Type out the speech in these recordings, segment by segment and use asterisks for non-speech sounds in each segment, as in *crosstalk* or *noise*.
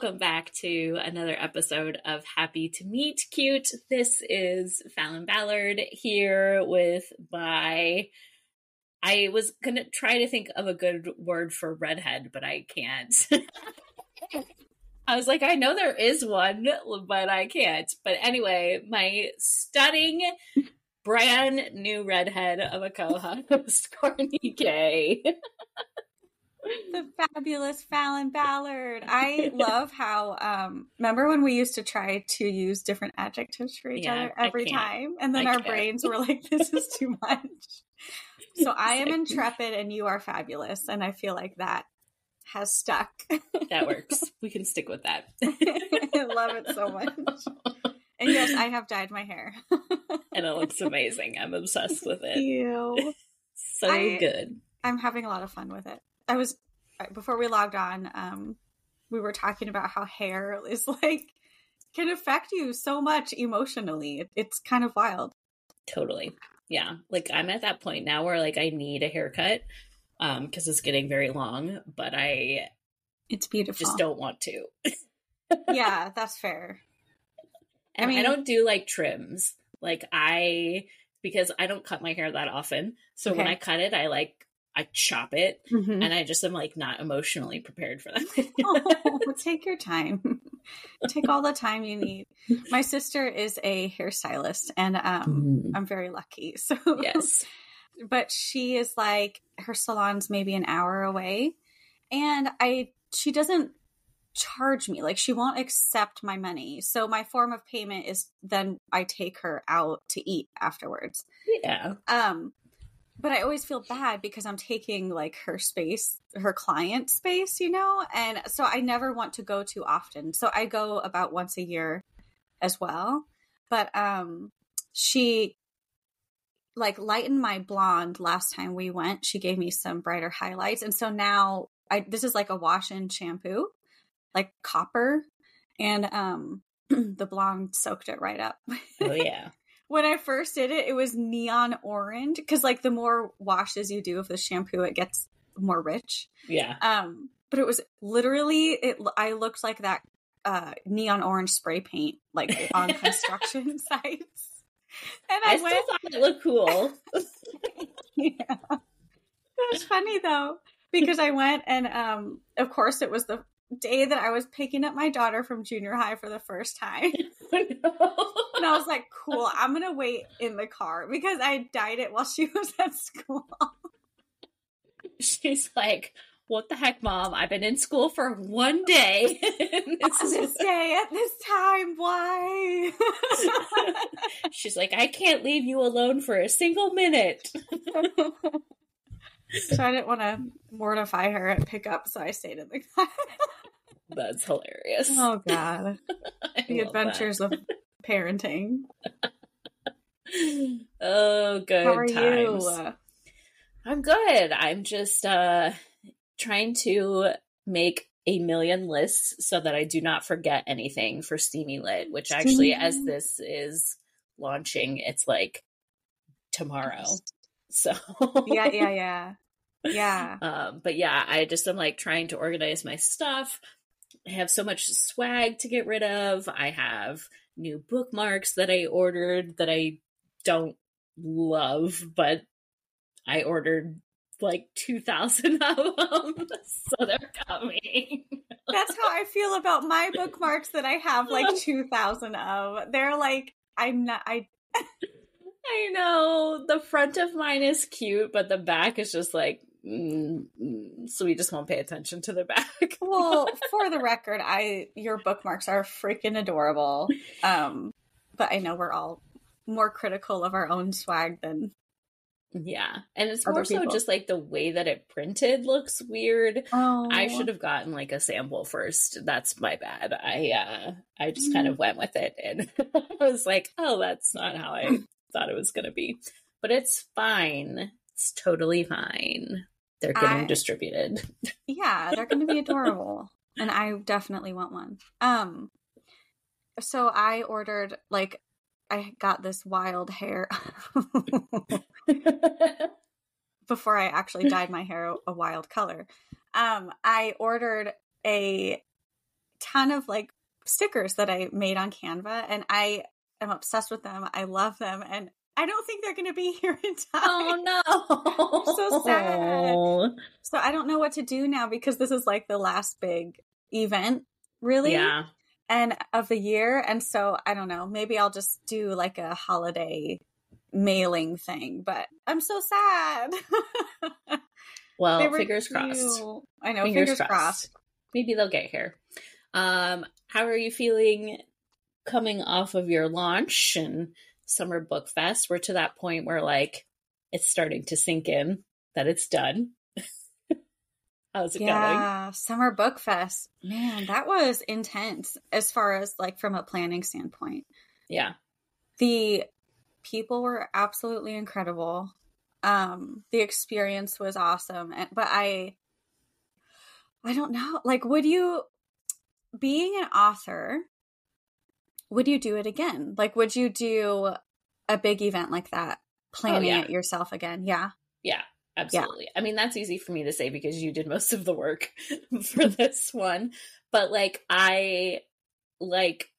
Welcome back to another episode of Happy to Meet Cute. This is Falon Ballard here with my. I was gonna try to think of a good word for redhead, but I can't. *laughs* I was like, I know there is one, but I can't. But anyway, my stunning, brand new redhead of a co host, *laughs* Courtney Kae. *laughs* *laughs* the fabulous Falon Ballard. I love how um remember when we used to try to use different adjectives for each Yeah, other every time and then I our can't. brains were *laughs* like this is too much. So *laughs* I am intrepid and you are fabulous and I feel like that has stuck. That works. We can stick with that. I love it so much. And yes, I have dyed my hair. and it looks amazing. I'm obsessed with it. you. So I- good. I'm having a lot of fun with it. I was before we logged on, um, we were talking about how hair is *laughs* like can affect you so much emotionally. It- It's kind of wild. Totally. Yeah. Like I'm at that point now where like I need a haircut um because it's getting very long, but I It's beautiful. just don't want to. *laughs* yeah, that's fair. I And I, mean- don't do like trims. Like I because I don't cut my hair that often. So when I cut it, I like I chop it Mhm. and I just am like not emotionally prepared for that. oh, *laughs* take your time. take all the time you need. My sister is a hairstylist, and um, I'm very lucky. *laughs* So yes. but she is like her salon's maybe an hour away and i she doesn't charge me like she won't accept my money so my form of payment is then i take her out to eat afterwards Yeah. um but i always feel bad because i'm taking like her space her client space you know? And so i never want to go too often. So i go about once a year as well. But um she like lightened my blonde last time we went. She gave me some brighter highlights. And so now i this is like a wash-in shampoo like copper. And um *clears throat* the blonde soaked it right up. Oh yeah. When I first did it, it was neon orange because like the more washes you do of the shampoo, it gets more rich. Yeah. Um, but it was literally it. I looked like that uh, neon orange spray paint like *laughs* on construction *laughs* sites, and I I, went. thought it looked cool. *laughs* yeah, it was funny though because I went and um, of course it was the day that I was picking up my daughter from junior high for the first time. *laughs* Oh, and I was like, cool, I'm going to wait in the car because I dyed it while she *laughs* was at school. She's like, "What the heck, mom? I've been in school for one day. *laughs* this is this day at this time, why? She's like, I can't leave you alone for a single minute. so I didn't want to mortify her at pickup, so I stayed in the car. That's hilarious. oh, God. *laughs* The adventures of parenting. Oh, good How are times. you? I'm good. I'm just uh trying to make a million lists so that I do not forget anything for Steamy Lit, which actually, as this is launching, it's like tomorrow. So Yeah, yeah, *laughs* yeah. Yeah. Um, but yeah, I just am like trying to organize my stuff. I have so much swag to get rid of. I have new bookmarks that I ordered that I don't love, but I ordered like 2,000 of them. *laughs* So they're coming. That's how I feel about my *laughs* bookmarks that I have like *laughs* 2,000 of. They're like, I'm not, I, I know the front of mine is cute, but the back is just like, so we just won't pay attention to the back. *laughs* well, for the record, I, your bookmarks are freaking adorable. Um, but I know we're all more critical of our own swag than Yeah. And it's more so people. just like the way that it printed looks weird. Oh, I should have gotten like a sample first. That's my bad. I uh I just kind of went with it and *laughs* I was like, "Oh, that's not how I thought it was going to be." But it's fine. It's totally fine. They're getting I- distributed. *laughs* Yeah, they're going to be adorable, and I definitely want one. Um, so I ordered like I got this wild hair *laughs* *laughs* before I actually dyed my hair a wild color. um, I ordered a ton of like stickers that I made on Canva, and I am obsessed with them. I love them, and I don't think they're going to be *laughs* here in time. Oh no! *laughs* so sad. So I don't know what to do now because this is like the last big event, really. Yeah. And of the year, and so I don't know. Maybe I'll just do like a holiday mailing thing, but I'm so sad. *laughs* well, fingers cute. crossed. I know, fingers, fingers crossed. crossed. Maybe they'll get here. Um, how are you feeling coming off of your launch and Summer Book Fest? We're to that point where like it's starting to sink in that it's done. *laughs* How's it yeah, going? Yeah, Summer Book Fest. Man, that was intense as far as like from a planning standpoint. Yeah. The people were absolutely incredible. Um the experience was awesome. And, but I I don't know. Like would you being an author would you do it again? Like would you do a big event like that oh, planning oh, yeah. it yourself again? Yeah. Yeah. Absolutely. Yeah. I mean, that's easy for me to say because you did most of the work *laughs* for this one. But like, I like,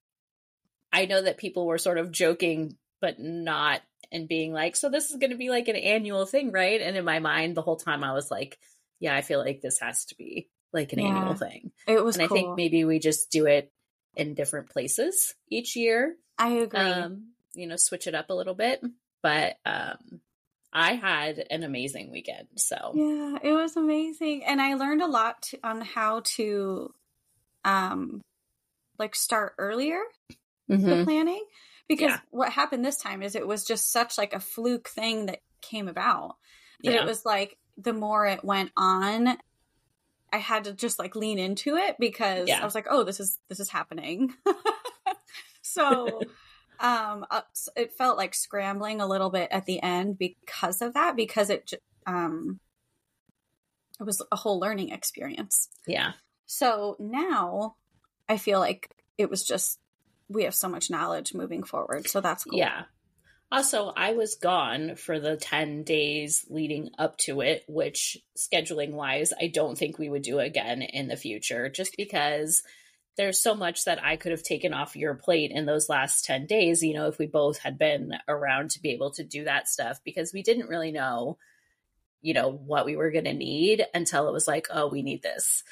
I know that people were sort of joking, but not and being like, so this is going to be like an annual thing, right? And in my mind, the whole time I was like, yeah, I feel like this has to be like an yeah. annual thing. It was, and cool. I think maybe we just do it in different places each year. I agree. Um, you know, switch it up a little bit, but um, I had an amazing weekend. So yeah, it was amazing, and I learned a lot to, on how to, um, like start earlier mm-hmm. the planning because yeah. what happened this time is it was just such like a fluke thing that came about that yeah. it was like the more it went on I had to just like lean into it because yeah. I was like, oh, this is this is happening. *laughs* so *laughs* um uh, it felt like scrambling a little bit at the end because of that because it um it was a whole learning experience yeah so now i feel like it was just we have so much knowledge moving forward so that's cool yeah also i was gone for the 10 days leading up to it which scheduling wise i don't think we would do again in the future just because there's so much that I could have taken off your plate in those last 10 days, you know, if we both had been around to be able to do that stuff because we didn't really know, you know, what we were going to need until it was like, oh, we need this.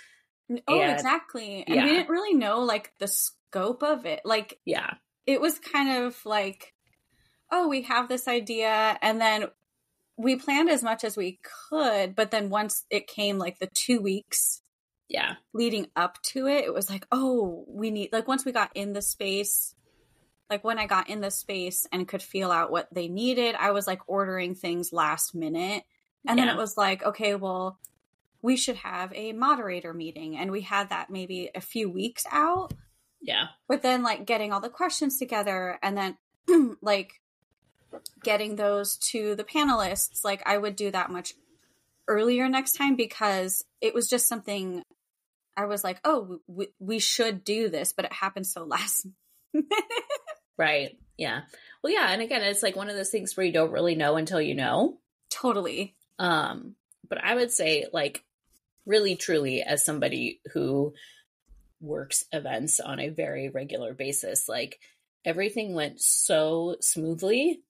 Oh, and, exactly. And yeah. we didn't really know like the scope of it. Like, yeah, it was kind of like, oh, we have this idea. And then we planned as much as we could. But then once it came like the two weeks yeah leading up to it it was like oh we need like once we got in the space like when i got in the space and could feel out what they needed i was like ordering things last minute and yeah. then it was like okay well we should have a moderator meeting and we had that maybe a few weeks out yeah but then like getting all the questions together and then *clears throat* like getting those to the panelists like i would do that much earlier next time because it was just something I was like, oh, we, we should do this, but it happened so *laughs* last right. Yeah. Well, yeah. And again, it's like one of those things where you don't really know until you know. Totally. Um, but I would say, like, really, truly, as somebody who works events on a very regular basis, like, everything went so smoothly.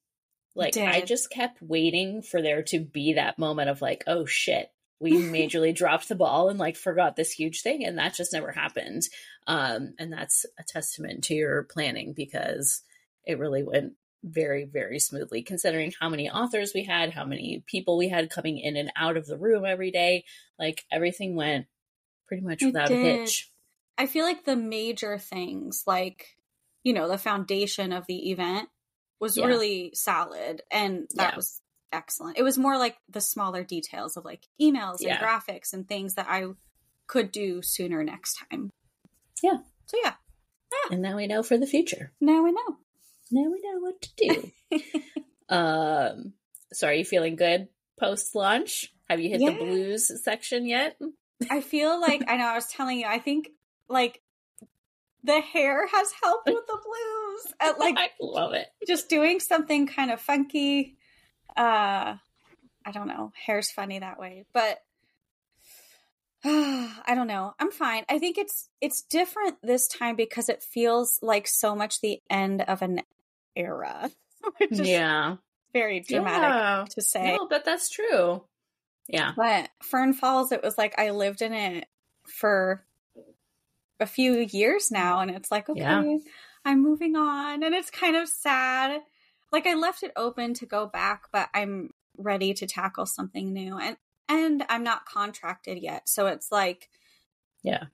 Like, I just kept waiting for there to be that moment of, like, oh shit, we *laughs* majorly dropped the ball and like forgot this huge thing and that just never happened. Um and that's a testament to your planning because it really went very very smoothly considering how many authors we had how many people we had coming in and out of the room every day. Like everything went pretty much without a hitch. I feel like the major things like you know the foundation of the event was yeah. really solid and that yeah. was excellent. It was more like the smaller details of like emails yeah. and graphics and things that I could do sooner next time. Yeah. So yeah. yeah. And now we know for the future. Now we know. Now we know what to do. *laughs* um so are you feeling good post launch? Have you hit yeah. the blues section yet? I feel like I know I was telling you, I think like the hair has helped *laughs* with the blues. At, like I love it. Just doing something kind of funky uh I don't know. Hair's funny that way. But *sighs* I don't know. I'm fine. I think it's it's different this time because it feels like so much the end of an era. *laughs* yeah. Very dramatic yeah. to say. No, but that's true. Yeah. But Fern Falls, it was like I lived in it for a few years now, and it's like, okay, yeah. I'm moving on. And it's kind of sad. Like I left it open to go back, but I'm ready to tackle something new. And and I'm not contracted yet. So it's like Yeah.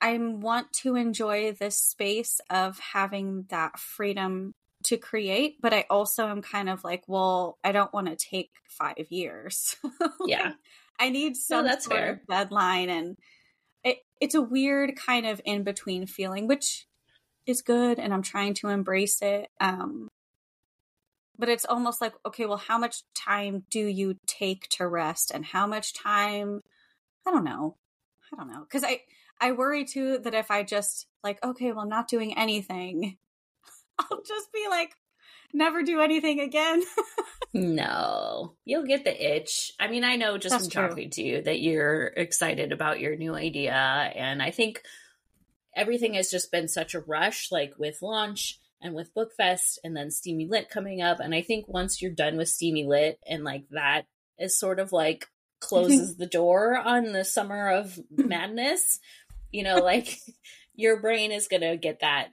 I want to enjoy this space of having that freedom to create, but I also am kind of like, well, I don't want to take five years. *laughs* like, yeah. I need some no, that's sort fair. of deadline and it, it's a weird kind of in between feeling, which is good and I'm trying to embrace it. Um but it's almost like, okay, well, how much time do you take to rest and how much time I don't know. I don't know. Cause I I worry too that if I just like, okay, well, not doing anything, *laughs* I'll just be like, never do anything again. *laughs* no, you'll get the itch. I mean, I know just That's from true. talking to you that you're excited about your new idea. And I think everything has just been such a rush, like with launch and with Bookfest and then Steamy Lit coming up. And I think once you're done with Steamy Lit and like that is sort of like closes mm-hmm. the door on the summer of *laughs* madness, you know, like *laughs* your brain is going to get that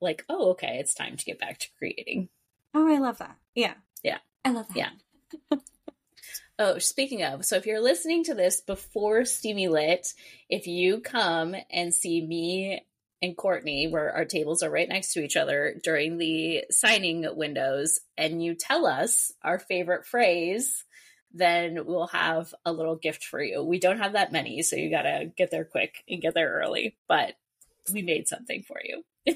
like, oh, okay, it's time to get back to creating. Oh, I love that. Yeah. Yeah. I love that. Yeah. oh, speaking of, so if you're listening to this before Steamy Lit, if you come and see me and Courtney, where our tables are right next to each other during the signing windows, and you tell us our favorite phrase, then we'll have a little gift for you. We don't have that many, so you gotta get there quick and get there early, but we made something for you. *laughs*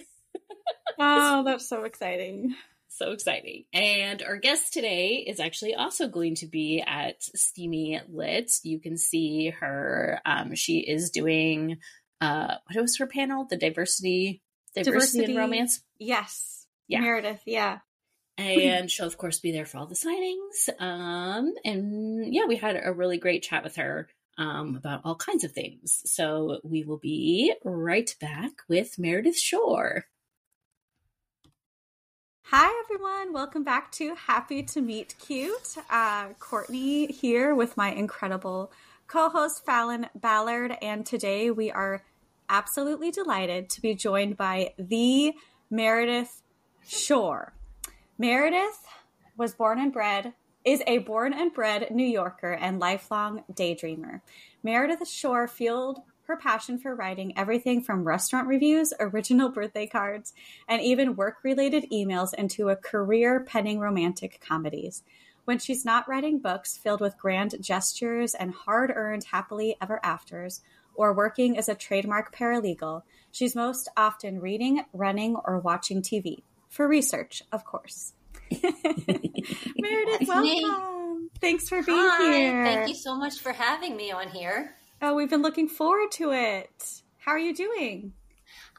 oh, that's so exciting. So exciting. And our guest today is actually also going to be at Steamy Lit. You can see her. Um, she is doing, uh, what was her panel? The diversity, diversity, diversity in romance? Yes. Yeah. Meredith. Yeah. and she'll of course be there for all the signings. Um, and yeah, we had a really great chat with her um, about all kinds of things. So we will be right back with Meredith Schorr. Hi, everyone. Welcome back to Happy to Meet Cute. Uh, Courtney here with my incredible co host, Falon Ballard. And today we are absolutely delighted to be joined by the Meredith Schorr. Meredith was born and bred, is a born and bred New Yorker and lifelong daydreamer. Meredith Schorr fueled her passion for writing everything from restaurant reviews, original birthday cards, and even work related emails into a career penning romantic comedies. When she's not writing books filled with grand gestures and hard earned happily ever afters, or working as a trademark paralegal, she's most often reading, running, or watching TV. For research, of course. *laughs* Meredith, welcome. Thanks for being Hi, here. Thank you so much for having me on here. Oh, we've been looking forward to it. How are you doing?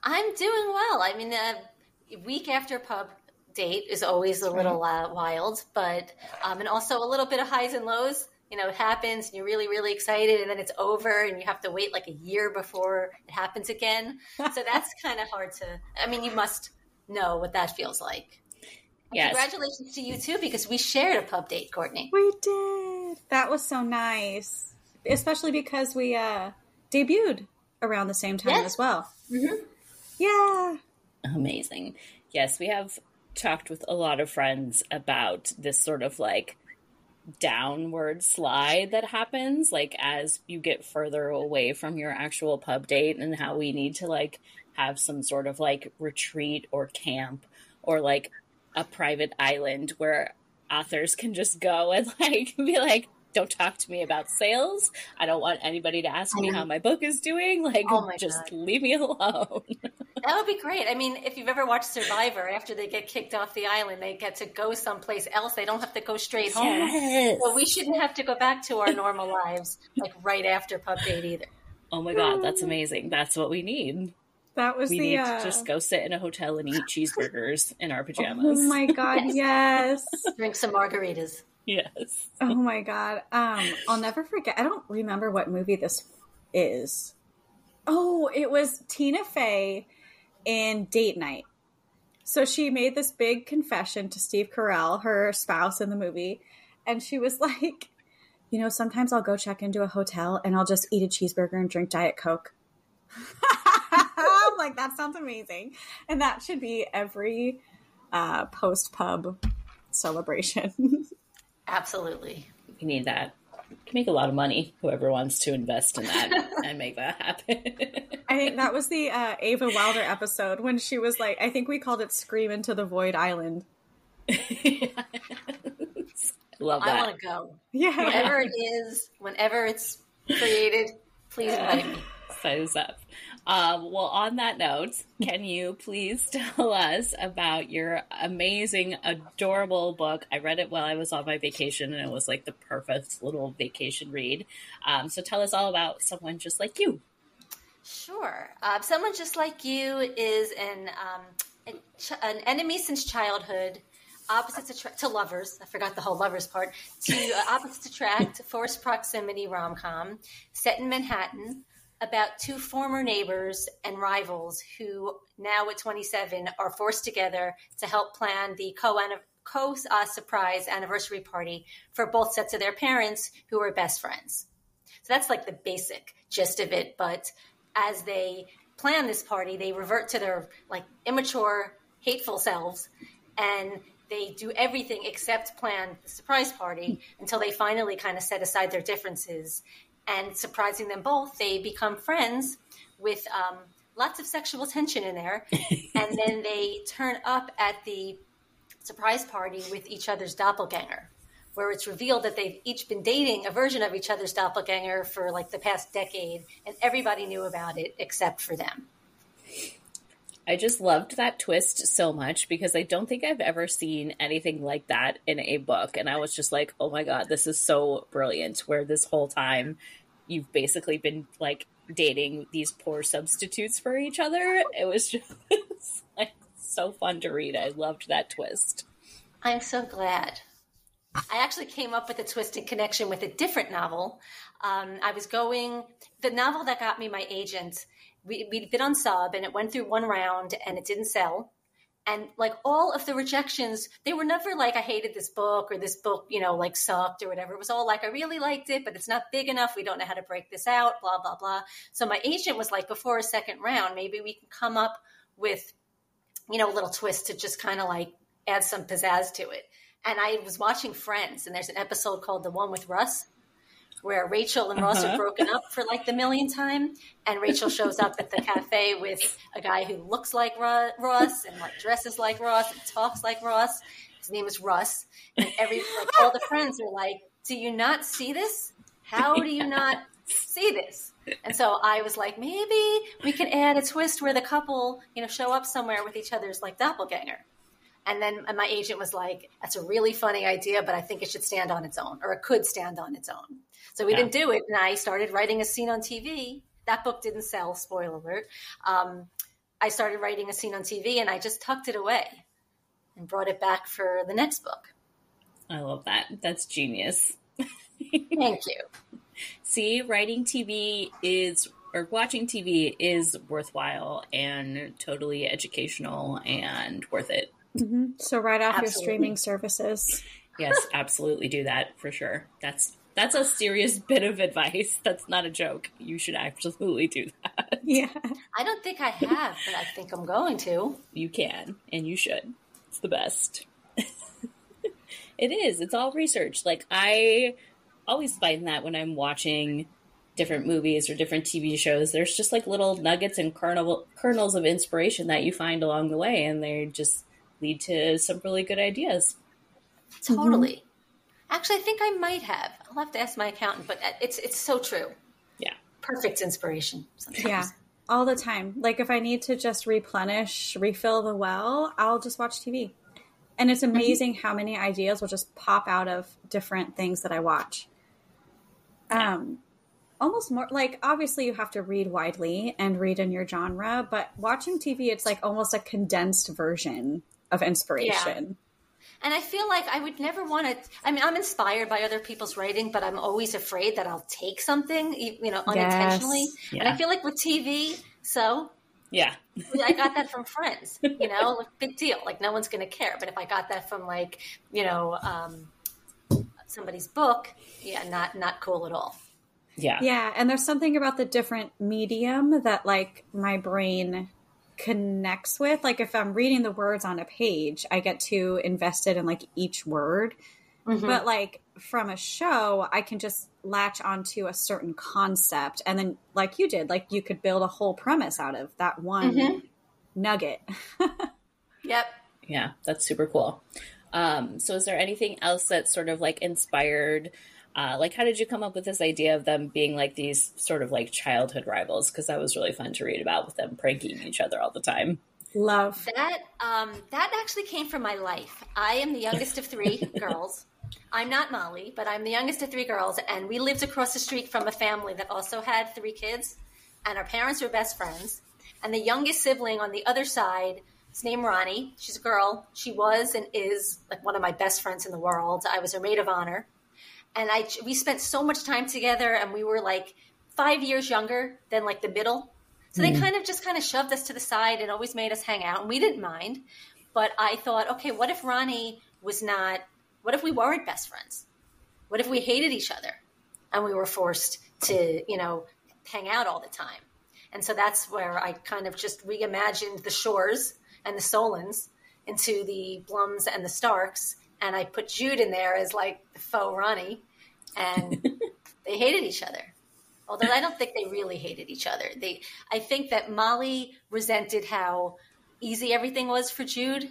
I'm doing well. I mean, a week after pub date is always a little uh, wild, but um, and also a little bit of highs and lows. You know, it happens, and you're really, really excited, and then it's over, and you have to wait like a year before it happens again. so *laughs* that's kind of hard to. I mean, you must know what that feels like. Yes. Congratulations to you too, because we shared a pub date, Courtney. We did. That was so nice especially because we uh, debuted around the same time yes. as well. Mm-hmm. Yeah. Amazing. Yes, we have talked with a lot of friends about this sort of like downward slide that happens like as you get further away from your actual pub date and how we need to like have some sort of like retreat or camp or like a private island where authors can just go and *laughs* like be like don't talk to me about sales. I don't want anybody to ask me how my book is doing. *laughs* Like, oh just God. leave me *laughs* alone. that would be great. I mean, if you've ever watched Survivor, after they get kicked off the island, they get to go someplace else. They don't have to go straight home. Yes. So we shouldn't have to go back to our normal lives like right after pub date either. Oh my God, that's amazing. That's what we need. That was we the, need uh... to just go sit in a hotel and eat cheeseburgers in our pajamas. Oh my god, *laughs* yes. Drink some margaritas. *laughs* Yes. Oh my god. Um, I'll never forget. I don't remember what movie this is. Oh, it was Tina Fey in Date Night. So she made this big confession to Steve Carell, her spouse in the movie, and she was *laughs* like, you know, sometimes I'll go check into a hotel and I'll just eat a cheeseburger and drink Diet Coke. I'm *laughs* like, that sounds amazing. And that should be every uh, post pub celebration. Absolutely. We need that. can make a lot of money, whoever wants to invest in that *laughs* and make that happen. I think that was the uh, Ava Wilder episode when she was like, I think we called it Scream into the Void Island. *laughs* Love that. I want to go. Yeah. Whenever it is, whenever it's created, please *laughs* invite me. Sign us up. Um, well, on that note, can you please tell us about your amazing, adorable book? I read it while I was on my vacation, and it was like the perfect little vacation read. Um, so tell us all about someone just like you. Sure. Uh, someone just like you is an um, an enemy since childhood opposites attract to lovers. I forgot the whole lovers part. To uh, opposites attract, forced proximity rom com set in Manhattan about two former neighbors and rivals who now at 27 are forced together to help plan the co uh, surprise anniversary party for both sets of their parents who are best friends. So that's like the basic gist of it. But as they plan this party, they revert to their like immature, hateful selves and they do everything except plan the surprise party until they finally kind of set aside their differences. And surprising them both, they become friends with um, lots of sexual tension in there. *laughs* and then they turn up at the surprise party with each other's doppelganger, where it's revealed that they've each been dating a version of each other's doppelganger for like the past decade, and everybody knew about it except for them. I just loved that twist so much because I don't think I've ever seen anything like that in a book. And I was just like, oh my God, this is so brilliant. Where this whole time you've basically been like dating these poor substitutes for each other. It was *laughs* just like so fun to read. I loved that twist. I'm so glad. I actually came up with a twist in connection with a different novel. Um, I was going, the novel that got me my agent we, we'd been on sub and it went through one round and it didn't sell. And like all of the rejections they were never like i hated this book or this book you know like sucked or whatever. It was all like i really liked it but it's not big enough. We don't know how to break this out blah blah blah. So my agent was like before a second round maybe we can come up with you know a little twist to just kind of like add some pizzazz to it. And i was watching friends and there's an episode called the one with russ where Rachel and Ross uh-huh. are broken up for like the millionth time, and Rachel shows up at the cafe with a guy who looks like Ross and like dresses like Ross and talks like Ross. His name is Russ, and every like all the friends are like, "Do you not see this? How do you not see this?" And so I was like, maybe we can add a twist where the couple, you know, show up somewhere with each other's like doppelganger. And then my agent was like, that's a really funny idea, but I think it should stand on its own, or it could stand on its own. So we yeah. didn't do it. And I started writing a scene on TV. That book didn't sell, spoiler alert. Um, I started writing a scene on TV and I just tucked it away and brought it back for the next book. I love that. That's genius. *laughs* Thank you. See, writing TV is or watching TV is worthwhile and totally educational and worth it. Mm-hmm. So, right off absolutely. your streaming services. Yes, absolutely do that for sure. That's that's a serious bit of advice. That's not a joke. You should absolutely do that. *laughs* Yeah. I don't think I have, but I think I'm going to. You can, and you should. It's the best. *laughs* it is. It's all research. Like, I always find that when I'm watching different movies or different TV shows, there's just like little nuggets and kernel, kernels of inspiration that you find along the way, and they're just lead to some really good ideas. Totally. Mm-hmm. Actually, I think I might have. I'll have to ask my accountant, but it's it's so true. Yeah. Perfect inspiration. Sometimes. Yeah. All the time. Like if I need to just replenish, refill the well, I'll just watch TV. And it's mm-hmm. amazing mm-hmm. how many ideas will just pop out of different things that I watch. Yeah. Um almost more like obviously you have to read widely and read in your genre, but watching TV it's like almost a condensed version of inspiration. Yeah. And I feel like I would never want to. I mean, I'm inspired by other people's writing, but I'm always afraid that I'll take something, you know, unintentionally. Yes. Yeah. And I feel like with TV, so yeah, I got that from *laughs* friends. You know, like, big deal. Like no one's going to care. But if I got that from like you know um, somebody's book, yeah, not not cool at all. Yeah, yeah. And there's something about the different medium that like my brain connects with. Like if I'm reading the words on a page, I get too invested in like each word. Mm-hmm. But like from a show, I can just latch onto a certain concept. And then, like you did, like you could build a whole premise out of that one mm-hmm. nugget. *laughs* yep. Yeah, that's super cool. Um, so, is there anything else that sort of like inspired uh, like, how did you come up with this idea of them being like these sort of like childhood rivals? Because that was really fun to read about with them pranking each other all the time. Love that. Um, that actually came from my life. I am the youngest of three *laughs* girls. I'm not Molly, but I'm the youngest of three girls, and we lived across the street from a family that also had three kids, and our parents were best friends. And the youngest sibling on the other side is named Ronnie. She's a girl. She was and is like one of my best friends in the world. I was her maid of honor and I we spent so much time together, and we were like five years younger than like the middle. So mm. they kind of just kind of shoved us to the side and always made us hang out, and we didn't mind. But I thought, okay, what if Ronnie was not? What if we weren't best friends? What if we hated each other, and we were forced to, you know, hang out all the time? And so that's where I kind of just reimagined the Schorrs and the Solons into the Blums and the Starks and I put Jude in there as like the faux Ronnie, and *laughs* they hated each other. Although I don't think they really hated each other. They, I think that Molly resented how easy everything was for Jude.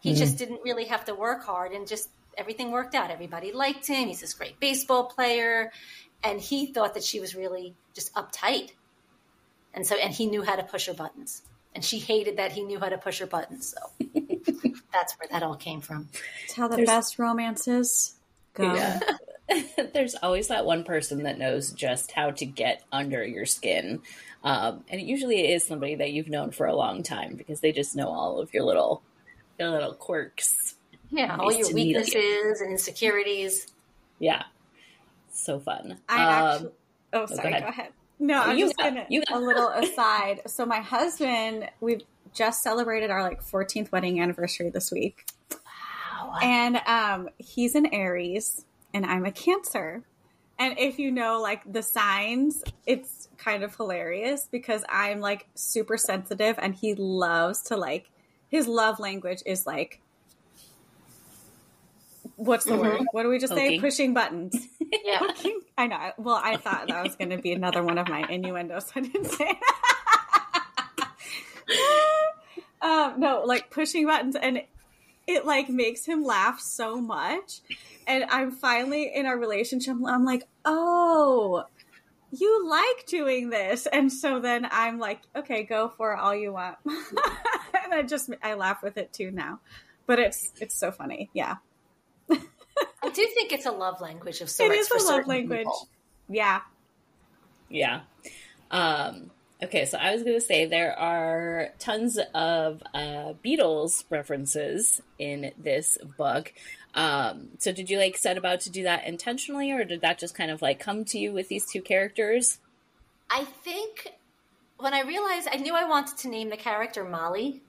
He mm-hmm. just didn't really have to work hard, and just everything worked out. Everybody liked him. He's this great baseball player, and he thought that she was really just uptight, and so and he knew how to push her buttons, and she hated that he knew how to push her buttons. So. *laughs* that's where that all came from. It's how the There's, best romances go. Yeah. *laughs* *laughs* There's always that one person that knows just how to get under your skin. Um, and it usually is somebody that you've known for a long time because they just know all of your little your little quirks. Yeah, nice all your weaknesses and insecurities. Yeah. So fun. I um, actually, oh, sorry, go ahead. Go ahead. No, I'm you just got, gonna a little *laughs* aside. So my husband, we've just celebrated our like 14th wedding anniversary this week. Wow. And um, he's an Aries and I'm a Cancer. And if you know like the signs, it's kind of hilarious because I'm like super sensitive and he loves to like his love language is like what's the mm-hmm. word? What do we just say? Pushing buttons. *laughs* yeah. I know. Well, I thought that was going to be another one of my innuendos. *laughs* I didn't say. Um, no, like pushing buttons, and it like makes him laugh so much. And I'm finally in our relationship. I'm like, oh, you like doing this, and so then I'm like, okay, go for all you want. *laughs* and I just I laugh with it too now, but it's it's so funny, yeah. I do think it's a love language of sorts. It is a love language. People. Yeah. Yeah. Um, Okay, so I was going to say there are tons of uh, Beatles references in this book. Um, so did you like set about to do that intentionally, or did that just kind of like come to you with these two characters? I think when I realized I knew I wanted to name the character Molly,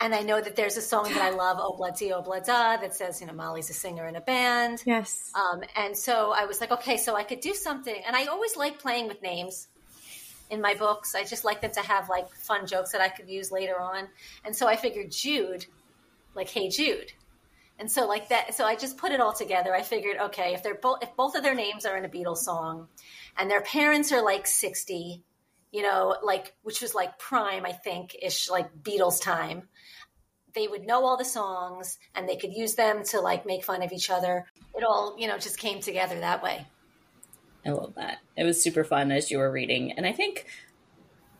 and I know that there's a song that I *gasps* love, "Oh Bloody Oh Bloody," that says, you know, Molly's a singer in a band. Yes. Um, and so I was like, okay, so I could do something, and I always like playing with names in my books. I just like them to have like fun jokes that I could use later on. And so I figured Jude, like Hey Jude. And so like that so I just put it all together. I figured, okay, if they're both if both of their names are in a Beatles song and their parents are like 60, you know, like which was like prime, I think, ish like Beatles time. They would know all the songs and they could use them to like make fun of each other. It all, you know, just came together that way. I love that. It was super fun as you were reading. And I think,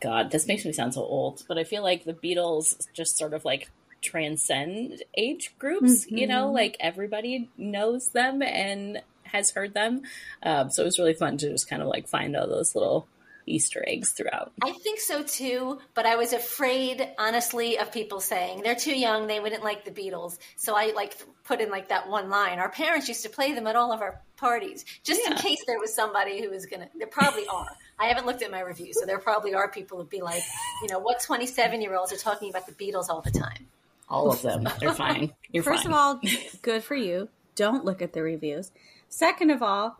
God, this makes me sound so old, but I feel like the Beatles just sort of like transcend age groups, mm-hmm. you know, mm-hmm. like everybody knows them and has heard them. Um, so it was really fun to just kind of like find all those little Easter eggs throughout. I think so too, but I was afraid, honestly, of people saying they're too young, they wouldn't like the Beatles. So I like put in like that one line. Our parents used to play them at all of our parties, just yeah. in case there was somebody who was gonna. There probably are. I haven't looked at my reviews, so there probably are people who'd be like, you know, what twenty-seven year olds are talking about the Beatles all the time. All of them. They're fine. You're First fine. of all, good for you. Don't look at the reviews. Second of all,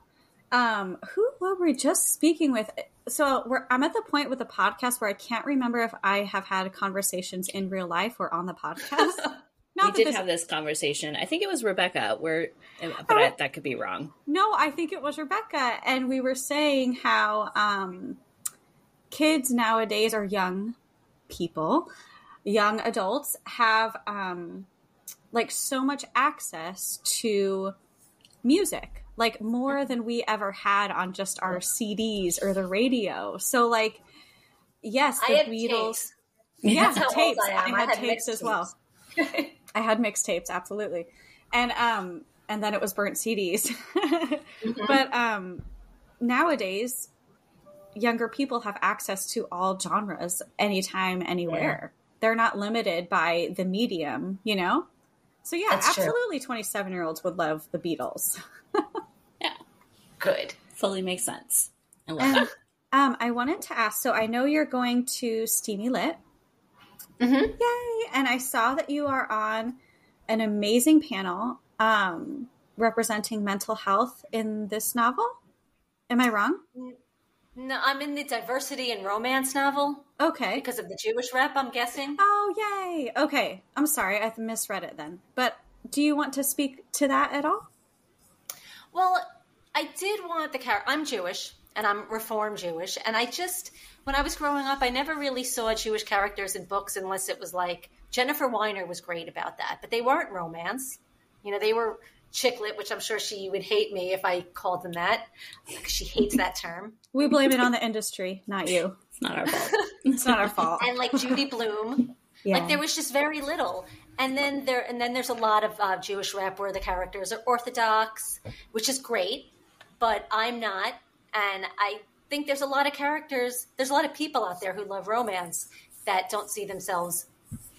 um, who were we just speaking with? So I'm at the point with the podcast where I can't remember if I have had conversations in real life or on the podcast. *laughs* We did this... have this conversation. I think it was Rebecca. Where, but I, that could be wrong. No, I think it was Rebecca, and we were saying how um, kids nowadays are young people, young adults have um, like so much access to music like more than we ever had on just our CDs or the radio. So like yes, the Beatles. Tapes. Yeah, tapes. I, I, had, *laughs* I had tapes as well. I had mixtapes, absolutely. And um and then it was burnt CDs. *laughs* mm-hmm. But um nowadays younger people have access to all genres anytime anywhere. Yeah. They're not limited by the medium, you know? So yeah, That's absolutely 27 year olds would love the Beatles. *laughs* Good. Fully makes sense. I love that. Um, I wanted to ask. So I know you're going to Steamy Lit. Mm-hmm. Yay! And I saw that you are on an amazing panel um, representing mental health in this novel. Am I wrong? No, I'm in the diversity and romance novel. Okay. Because of the Jewish rep, I'm guessing. Oh, yay. Okay. I'm sorry. I misread it then. But do you want to speak to that at all? Well, I did want the character. I'm Jewish and I'm Reform Jewish, and I just when I was growing up, I never really saw Jewish characters in books unless it was like Jennifer Weiner was great about that, but they weren't romance. You know, they were chick lit, which I'm sure she would hate me if I called them that. Because she hates that term. We blame it on the industry, not you. It's not our fault. *laughs* it's not our fault. And like Judy Blume, yeah. like there was just very little. And then there, and then there's a lot of uh, Jewish rap where the characters are Orthodox, which is great but I'm not. And I think there's a lot of characters, there's a lot of people out there who love romance that don't see themselves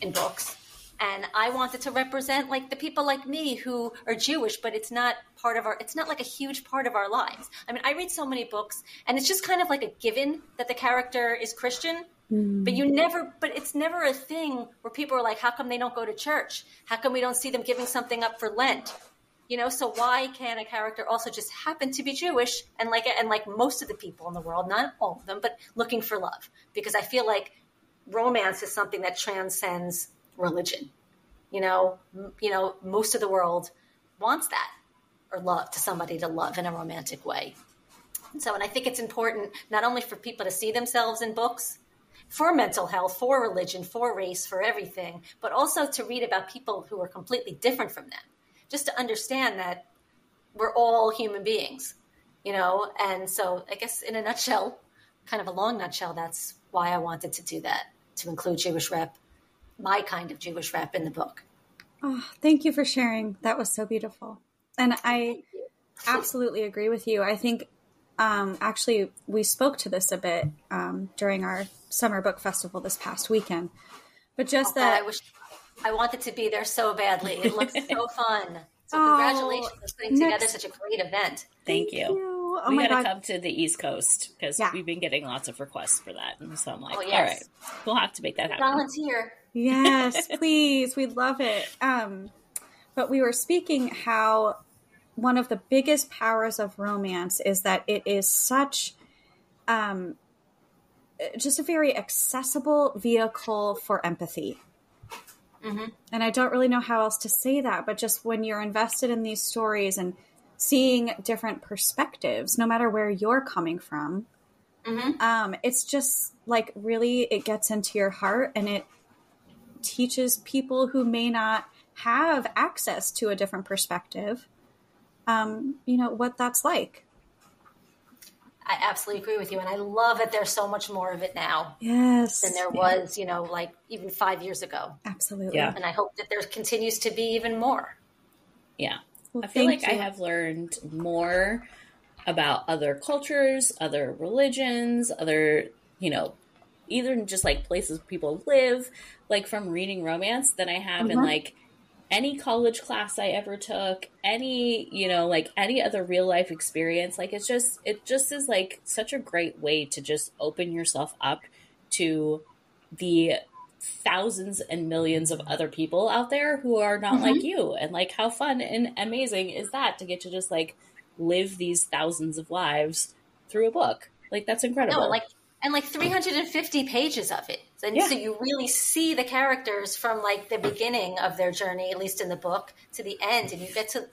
in books. And I wanted to represent like the people like me who are Jewish, but it's not part of our, it's not like a huge part of our lives. I mean, I read so many books and it's just kind of like a given that the character is Christian, mm. but you never, but it's never a thing where people are like, how come they don't go to church? How come we don't see them giving something up for Lent? You know so why can a character also just happen to be jewish and like and like most of the people in the world not all of them but looking for love? Because i feel like romance is something that transcends religion. You know m- you know most of the world wants that or love to somebody to love in a romantic way. So and i think it's important not only for people to see themselves in books for mental health, for religion, for race, for everything, but also to read about people who are completely different from them just to understand that we're all human beings, you know? And so I guess in a nutshell, kind of a long nutshell, that's why I wanted to do that, to include Jewish rep, my kind of Jewish rep in the book. Oh, thank you for sharing. That was so beautiful. And I absolutely agree with you. I think um, actually we spoke to this a bit um, during our summer book festival this past weekend. But just oh, that I wish I wanted to be there so badly. It looks so *laughs* fun. So congratulations oh, on putting next... together such a great event. Thank, Thank you. you. Oh we got to come to the East Coast because yeah. we've been getting lots of requests for that. And so I'm like, oh, yes. all right, we'll have to make that happen. Volunteer. Yes, *laughs* please. We'd love it. Um, but we were speaking how one of the biggest powers of romance is that it is such um, just a very accessible vehicle for empathy Mm-hmm. And I don't really know how else to say that, but just when you're invested in these stories and seeing different perspectives, no matter where you're coming from, mm-hmm. um, it's just like really, it gets into your heart and it teaches people who may not have access to a different perspective, um, you know, what that's like. I absolutely agree with you. And I love that there's so much more of it now. Yes. Than there yeah. was, you know, like even five years ago. Absolutely. Yeah. And I hope that there continues to be even more. Yeah. Well, I feel like you. I have learned more about other cultures, other religions, other, you know, even just like places people live, like from reading romance than I have in Mhm. like any college class I ever took, any, you know, like any other real life experience. Like it's just, it just is like such a great way to just open yourself up to the thousands and millions of other people out there who are not mm-hmm. like you. And like how fun and amazing is that to get to just like live these thousands of lives through a book? Like that's incredible. No, like and like 350 pages of it. And Yeah. so you really see the characters from like the beginning of their journey, at least in the book, to the end, and you get to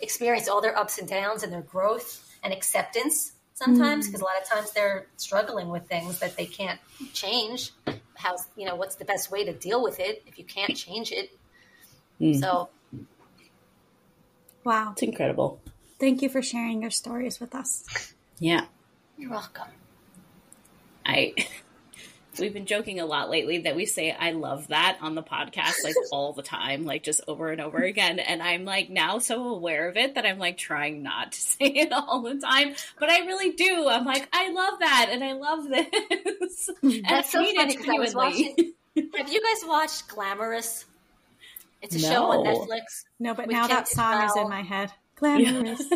experience all their ups and downs and their growth and acceptance sometimes because a lot of times they're struggling with things that they can't change. How you know what's the best way to deal with it if you can't change it? Mm. So Wow. it's incredible. Thank you for sharing your stories with us. Yeah. you're welcome. I *laughs* we've been joking a lot lately that we say I love that on the podcast like *laughs* all the time, like just over and over again. And I'm like now so aware of it that I'm like trying not to *laughs* say it all the time. But I really do. I'm like, I love that and I love this. *laughs* and That's so funny because I was watching. Have you guys watched Glamorous? It's a show on Netflix. No, but With now that Kent song is in my head. Glamorous. *laughs*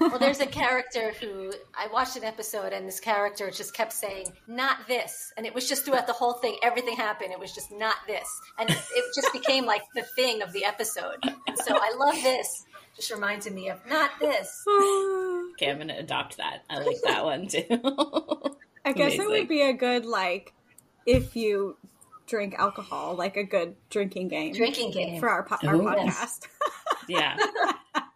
Well, there's a character who I watched an episode, and this character just kept saying, "Not this," and it was just throughout the whole thing. Everything happened. It was just not this, and it just became like the thing of the episode. And so I love this. Just reminded me of not this. *sighs* Okay, I'm gonna adopt that. I like that one too. *laughs* I guess it would be a good like if you drink alcohol, like a good drinking game Drinking game. for our po- our Ooh. podcast. yeah. *laughs*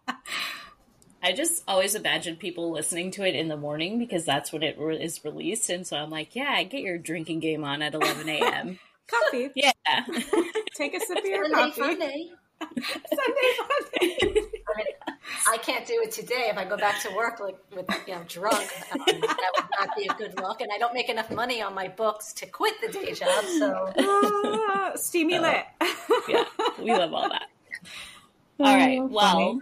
I just always imagine people listening to it in the morning because that's when it re- is released. And so I'm like, yeah, get your drinking game on at 11 a.m. *laughs* coffee. yeah. *laughs* Take a sip of your Sunday, coffee. *laughs* Sunday. Sunday, Sunday. I can't do it today. If I go back to work like with you know drunk, um, that would not be a good look. And I don't make enough money on my books to quit the day job. So Ah, steamy Oh. lit. Yeah. We love all that. All right. Oh, Well, funny.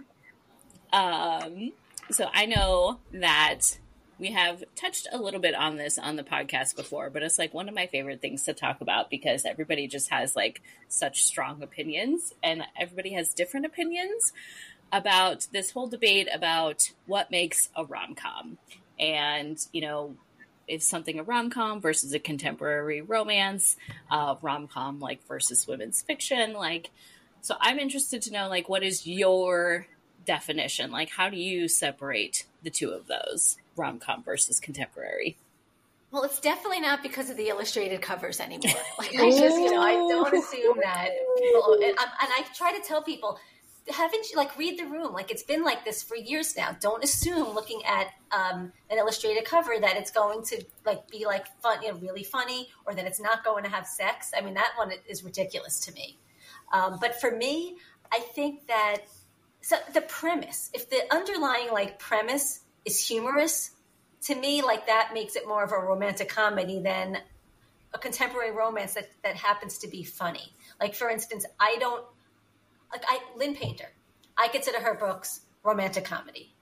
Um, so I know that we have touched a little bit on this on the podcast before, but it's like one of my favorite things to talk about because everybody just has like such strong opinions and everybody has different opinions about this whole debate about what makes a rom com. And, you know, is something a rom com versus a contemporary romance, uh, rom com like versus women's fiction. Like, so I'm interested to know, like, what is your definition? Like, how do you separate the two of those, rom com versus contemporary? Well, it's definitely not because of the illustrated covers anymore. *laughs* Like I just, you know, I don't assume that people. And, I- and I try to tell people, haven't you like read the room? Like it's been like this for years now. Don't assume looking at um, an illustrated cover that it's going to like be like fun, you know, really funny, or that it's not going to have sex. I mean, that one is ridiculous to me. Um, but for me, I think that so the premise, if the underlying like premise is humorous, to me, like that makes it more of a romantic comedy than a contemporary romance that, that happens to be funny. Like for instance, I don't like I Lynn Painter. I consider her books romantic comedy.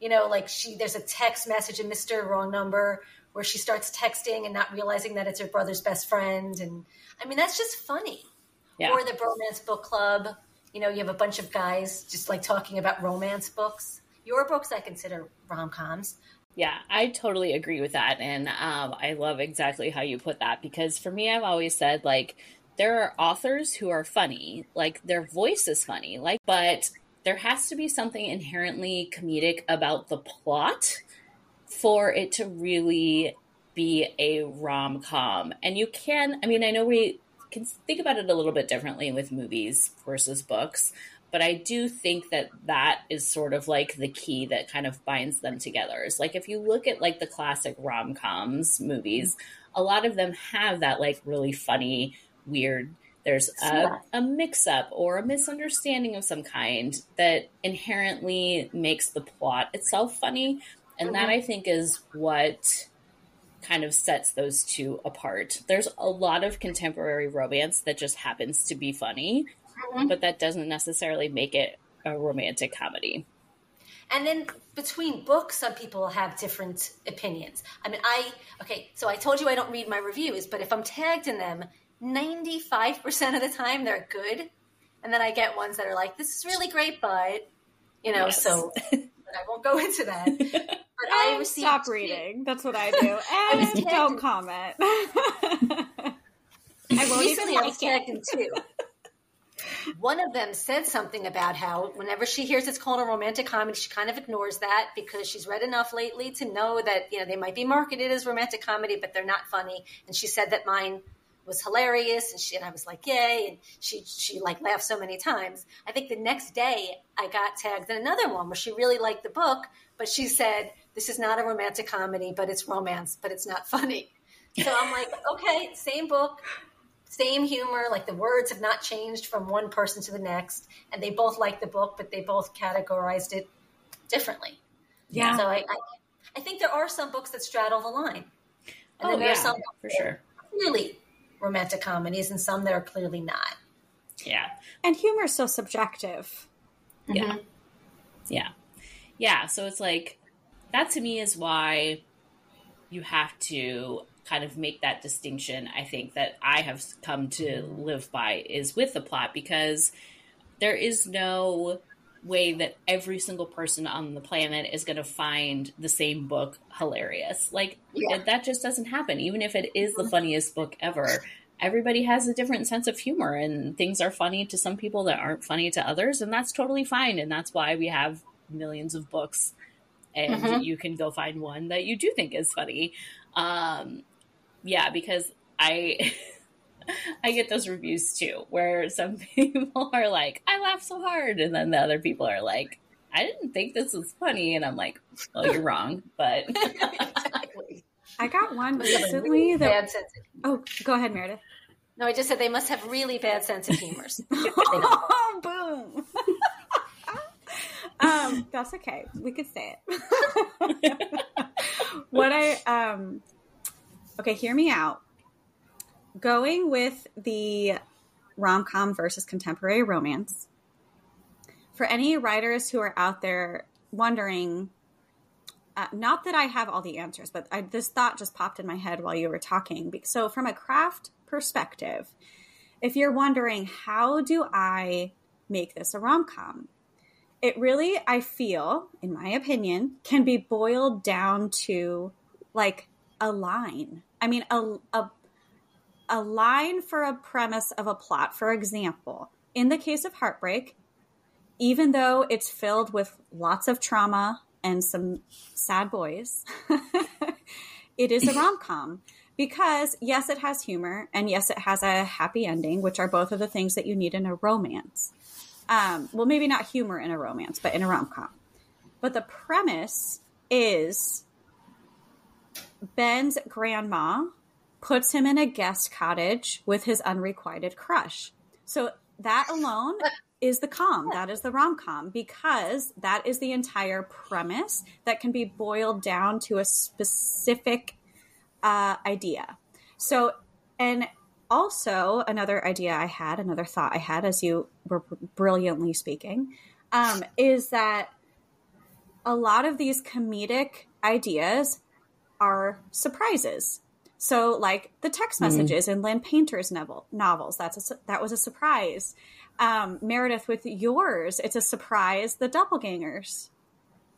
You know, like she there's a text message in Mr. Wrong Number where she starts texting and not realizing that it's her brother's best friend and I mean that's just funny. Yeah. Or the bromance book club. You know, you have a bunch of guys just like talking about romance books. Your books I consider rom coms. Yeah, I totally agree with that. And um, I love exactly how you put that because for me, I've always said, like, there are authors who are funny, like, their voice is funny, like, but there has to be something inherently comedic about the plot for it to really be a rom com. And you can, I mean, I know we can think about it a little bit differently with movies versus books, but I do think that that is sort of like the key that kind of binds them together. Is like if you look at like the classic rom coms movies, a lot of them have that like really funny, weird. There's a, a mix up or a misunderstanding of some kind that inherently makes the plot itself funny. And that mm-hmm. I think is what kind of sets those two apart. There's a lot of contemporary romance that just happens to be funny, Mhm. but that doesn't necessarily make it a romantic comedy. And then between books, some people have different opinions. I mean, I, okay, so I told you I don't read my reviews, but if I'm tagged in them, 95% of the time they're good. And then I get ones that are like, this is really great, but, you know, yes. so *laughs* I won't go into that. *laughs* But I received stop reading. That's what I *laughs* do. And don't comment. *laughs* I won't Recently, even like I was tagged in two. One of them said something about how whenever she hears it's called a romantic comedy, she kind of ignores that because she's read enough lately to know that you know they might be marketed as romantic comedy, but they're not funny. And she said that mine was hilarious, and she and I was like, "Yay!" And she she like laughed so many times. I think the next day I got tagged in another one where she really liked the book, but she said this is not a romantic comedy, but it's romance, but it's not funny. So I'm *laughs* like, okay, same book, same humor, like the words have not changed from one person to the next, and they both like the book, but they both categorized it differently. Yeah. So I, I, I think there are some books that straddle the line, and oh, then there yeah, are some for sure clearly romantic comedies, and some that are clearly not. Yeah. And humor is so subjective. Yeah. Mm-hmm. Yeah. Yeah. So it's like that to me is why you have to kind of make that distinction, I think, that I have come to live by is with the plot because there is no way that every single person on the planet is going to find the same book hilarious. Like, yeah. that just doesn't happen. Even if it is the funniest book ever, everybody has a different sense of humor, and things are funny to some people that aren't funny to others, and that's totally fine. And that's why we have millions of books. And mm-hmm. you can go find one that you do think is funny. Um, yeah, because I *laughs* *laughs* I get those reviews too, where some *laughs* people are like, "I laughed so hard," and then the other people are like, "I didn't think this was funny," and I'm like, "Well, you're wrong," but *laughs* exactly. I got one recently that. Oh, go ahead, Meredith. No, I just said they must have really bad sense of humors. oh, boom. um, that's okay. We could say it. what I um Okay, hear me out. Going with the rom com versus contemporary romance. For any writers who are out there wondering, uh, not that I have all the answers, but I, this thought just popped in my head while you were talking. So, from a craft perspective, if you're wondering, how do I make this a rom com? It really, I feel, in my opinion, can be boiled down to like a line. I mean, a, a, a line for a premise of a plot. For example, in the case of Heartbreak, even though it's filled with lots of trauma and some sad boys, *laughs* it is a rom com because, yes, it has humor and yes, it has a happy ending, which are both of the things that you need in a romance. Um, well, maybe not humor in a romance, but in a rom com. But the premise is Ben's grandma puts him in a guest cottage with his unrequited crush. So that alone is the com. That is the rom com because that is the entire premise that can be boiled down to a specific uh, idea. So, and also another idea I had, another thought I had as you were brilliantly speaking, um, is that a lot of these comedic ideas are surprises. So, like the text hmm. messages mm. in Lynn Painter's novel, novels, that's a, that was a surprise. Um, Meredith, with yours, it's a surprise. The doppelgangers,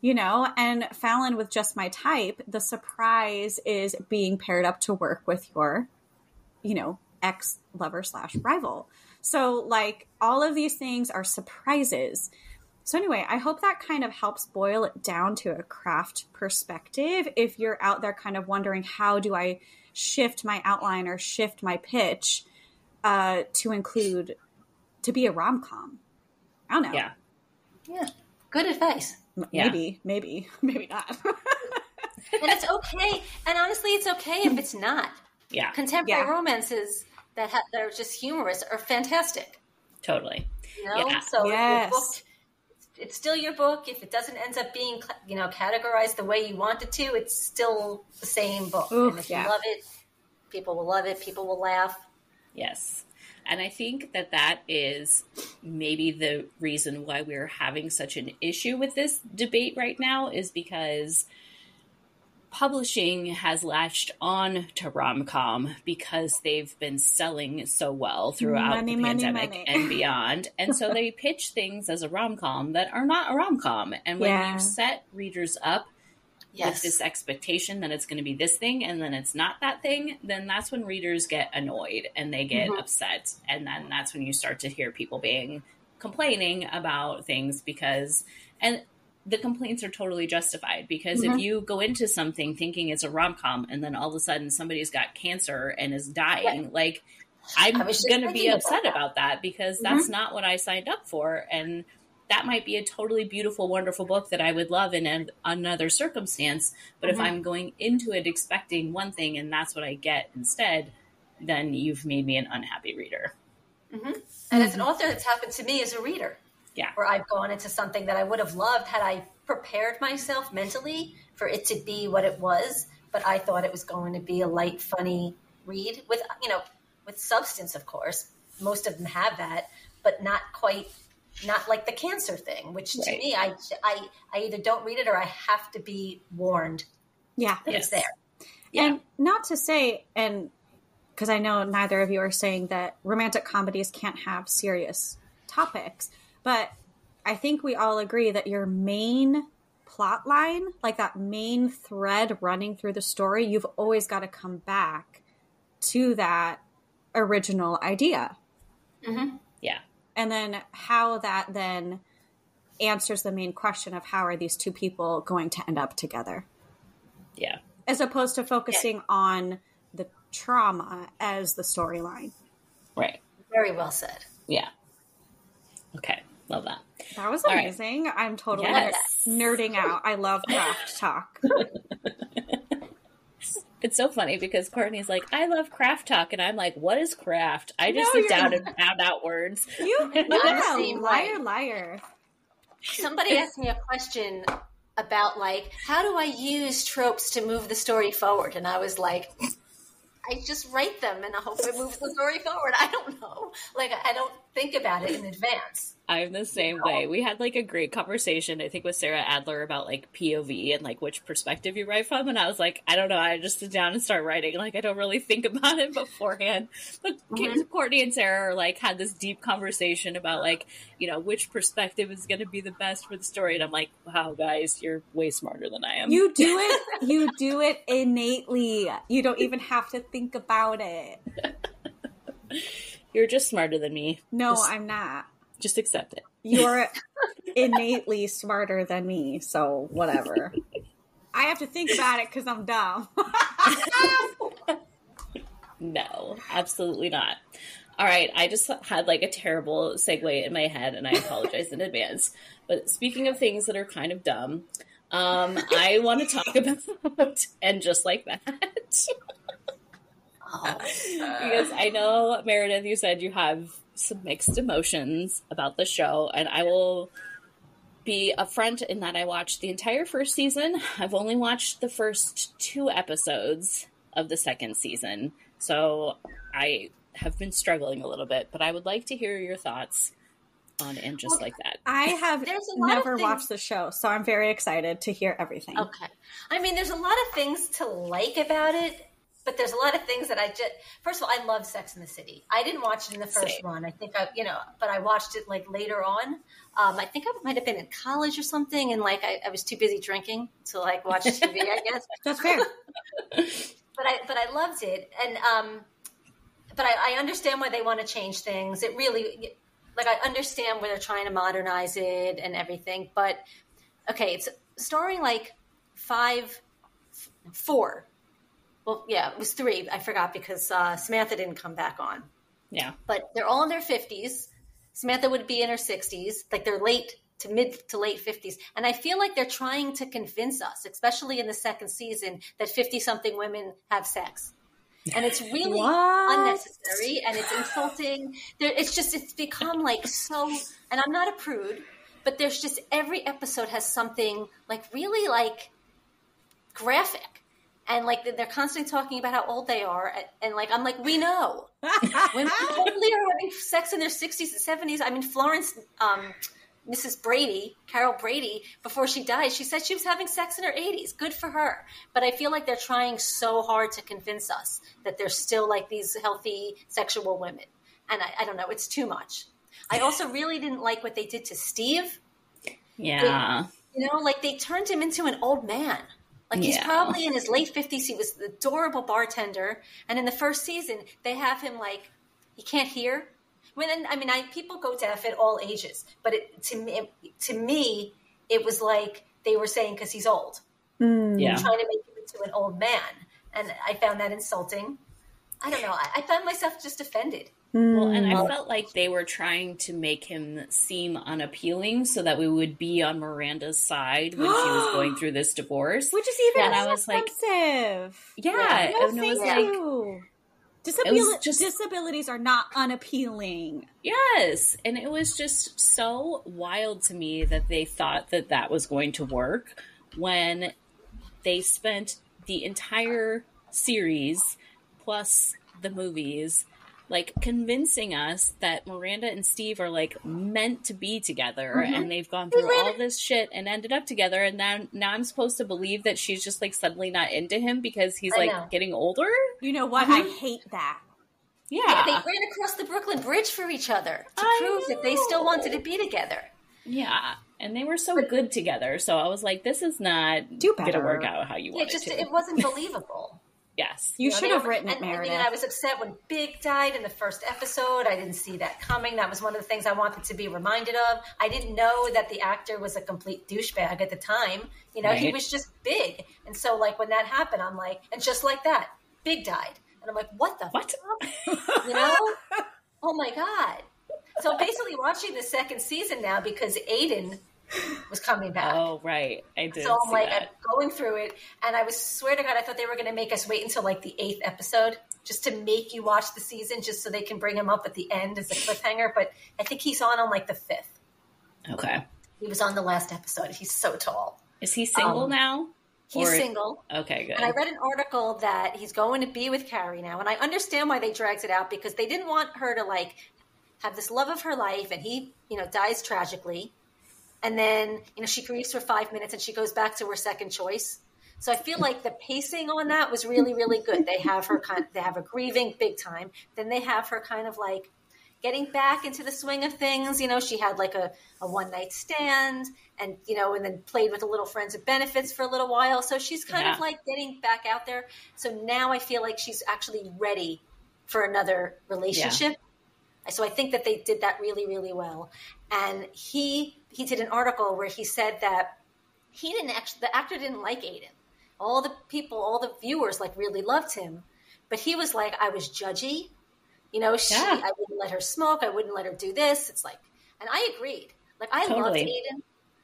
you know, and Falon with just my type. The surprise is being paired up to work with your, you know, ex lover slash rival. So, like all of these things are surprises. So, anyway, I hope that kind of helps boil it down to a craft perspective. If you're out there kind of wondering, how do I shift my outline or shift my pitch uh, to include to be a rom com? I don't know. Yeah. Yeah. Good advice. Yeah. Maybe, maybe, *laughs* maybe not. and it's okay. And honestly, it's okay if it's not. Yeah. Contemporary yeah. romances that, have, that are just humorous are fantastic. Totally. You know? Yeah. So yes it's still your book. If it doesn't end up being, you know, categorized the way you want it to, it's still the same book. Oof, and if yeah. you love it, people will love it. People will laugh. Yes. And I think that that is maybe the reason why we're having such an issue with this debate right now is because publishing has latched on to rom-com because they've been selling so well throughout Money, the pandemic money. and *laughs* beyond and so they pitch things as a rom-com that are not a rom-com and when Yeah. you set readers up with this expectation that it's going to be this thing and then it's not that thing, then that's when readers get annoyed and they get Mhm. upset. And then that's when you start to hear people being complaining about things because, and the complaints are totally justified because if Mhm. you go into something thinking it's a rom com and then all of a sudden somebody's got cancer and is dying, like, I'm I was just going to be thinking about upset that. about that because that's not what I signed up for. And that might be a totally beautiful, wonderful book that I would love in an, another circumstance. But if Mhm. I'm going into it expecting one thing and that's what I get instead, then you've made me an unhappy reader. And as an author, that's happened to me as a reader. Yeah. Where I've gone into something that I would have loved had I prepared myself mentally for it to be what it was, but I thought it was going to be a light, funny read with, you know, with substance, of course. Most of them have that, but not quite, not like the cancer thing, which to me, I, I, I either don't read it or I have to be warned Yeah. that Yes. it's there. Yeah. And not to say, and because I know neither of you are saying that romantic comedies can't have serious topics, but I think we all agree that your main plot line, like that main thread running through the story, you've always got to come back to that original idea. Mhm. Yeah. And then how that then answers the main question of how are these two people going to end up together? Yeah. as opposed to focusing on the trauma as the storyline. Right. Very well said. Yeah. Okay. Love that. That was All right. amazing. I'm totally Yes. nerding out. I love craft talk. *laughs* It's so funny because Courtney's like, I love craft talk. And I'm like, what is craft? I just No, sit down not. and pound out words. You, Not the yeah, liar, liar. Somebody *laughs* asked me a question about like how do I use tropes to move the story forward, and I was like, I just write them and I hope it moves the story forward. I don't know, like I don't think about it in advance. I'm the same way. We had like a great conversation, I think, with Sarah Adler about like POV and like which perspective you write from. And I was like, I don't know. I just sit down and start writing. Like, I don't really think about it *laughs* beforehand. But Mhm. Courtney and Sarah are like had this deep conversation about like, you know, which perspective is going to be the best for the story. And I'm like, wow, guys, you're way smarter than I am. You do *laughs* it. You do it innately. You don't even have to think about it. You're just smarter than me. No, Just- I'm not. Just accept it. You're innately smarter than me, so whatever. I have to think about it because I'm dumb. *laughs* No, absolutely not. All right, I just had like a terrible segue in my head, and I apologize in advance. But speaking of things that are kind of dumb, um, I want to talk about *laughs* and just like that. *laughs* Oh, because I know Meredith, you said you have some mixed emotions about the show, and I will be upfront in that I watched the entire first season. I've only watched the first two episodes of the second season, so I have been struggling a little bit. But I would like to hear your thoughts on and just Well, like that. I have There's a lot never things- watched the show, so I'm very excited to hear everything. okay. I mean, there's a lot of things to like about it, but there's a lot of things that I just. First of all, I love Sex in the City. I didn't watch it in the first Same. run. I think I, you know, but I watched it like later on. Um, I think I might have been in college or something, and like I, I was too busy drinking to like watch *laughs* TV. I guess. That's fair. *laughs* but I but I loved it, and um, but I, I understand why they want to change things. It really, like, I understand where they're trying to modernize it and everything. But okay, it's starring like five, four. Well, yeah, it was three. I forgot because uh, Samantha didn't come back on. Yeah, But they're all in their fifties. Samantha would be in her sixties, like they're late to mid to late fifties. And I feel like they're trying to convince us, especially in the second season, that fifty something women have sex. And it's really *laughs* What? unnecessary and it's insulting. There, it's just it's become like so. And I'm not a prude, but there's just every episode has something like really like graphic. And like they're constantly talking about how old they are and, and like i'm like we know. *laughs* Women totally are having sex in their 60s and 70s i mean florence um, mrs brady carol brady before she died she said she was having sex in her 80s good for her. But i feel like they're trying so hard to convince us that they're still like these healthy sexual women. And i, I don't know. It's too much. I also really didn't like what they did to steve. Yeah. They, you know like they turned him into an old man like he's Yeah. probably in his late fifties. He was the adorable bartender, and in the first season, they have him like he can't hear. When I mean, I people go deaf at all ages, but it, to me, to me, it was like they were saying because he's old, hmm. yeah trying to make him into an old man, and I found that insulting. I don't know. I, I found myself just offended. Well, and Mm. I felt like they were trying to make him seem unappealing so that we would be on Miranda's side when she was going *gasps* through this divorce. Which is even And I was like- offensive. Yeah, Yeah. and it was thank like, you. was just- disabilities are not unappealing. yes. And it was just so wild to me that they thought that that was going to work when they spent the entire series plus the movies like convincing us that Miranda and Steve are like meant to be together mm-hmm. and they've gone through all this shit and ended up together and now now I'm supposed to believe that she's just like suddenly not into him because he's I like know. getting older? You know what? I mm-hmm. hate that. Yeah. They ran across the Brooklyn Bridge for each other to I prove that they still wanted to be together. Yeah. And they were so good together. So I was like, this is not Do going to better. work out how you Yeah, want it just it to. it wasn't believable. Yes. You You know, should have written it, and, and, Meredith. I was upset when Big died in the first episode. I didn't see that coming. That was one of the things I wanted to be reminded of. I didn't know that the actor was a complete douchebag at the time. You know, he was just big. And so, like, when that happened, I'm like, and just like that, Big died. And I'm like, what the What? fuck? You know? *laughs* oh my God. So basically, watching the second season now because Aidan was coming back. Oh, right. I did. So I'm like that. I'm going through it, and I was swear to God, I thought they were going to make us wait until like the eighth episode just to make you watch the season, just so they can bring him up at the end as a cliffhanger. But I think he's on on like the fifth. Okay. He was on the last episode. He's so tall. Is he single Um, now? He's Or- single. Okay, good. And I read an article that he's going to be with Carrie now, and I understand why they dragged it out because they didn't want her to like have this love of her life, and he, you know, dies tragically, and then you know she grieves for five minutes, and she goes back to her second choice. So I feel like the pacing on that was really, really good. They have her kind, they have her grieving big time, then they have her kind of like getting back into the swing of things. You know, she had like a, a one night stand and, you know, and then played with the little friends of benefits for a little while. So she's kind Yeah. of like getting back out there. So now I feel like she's actually ready for another relationship. So I think that they did that really, really well. And he he did an article where he said that he didn't actually the actor didn't like Aidan. All the people, all the viewers like really loved him. But he was like, I was judgy. You know, she Yeah. I wouldn't let her smoke, I wouldn't let her do this. It's like and I agreed. Like I loved Totally. Aidan.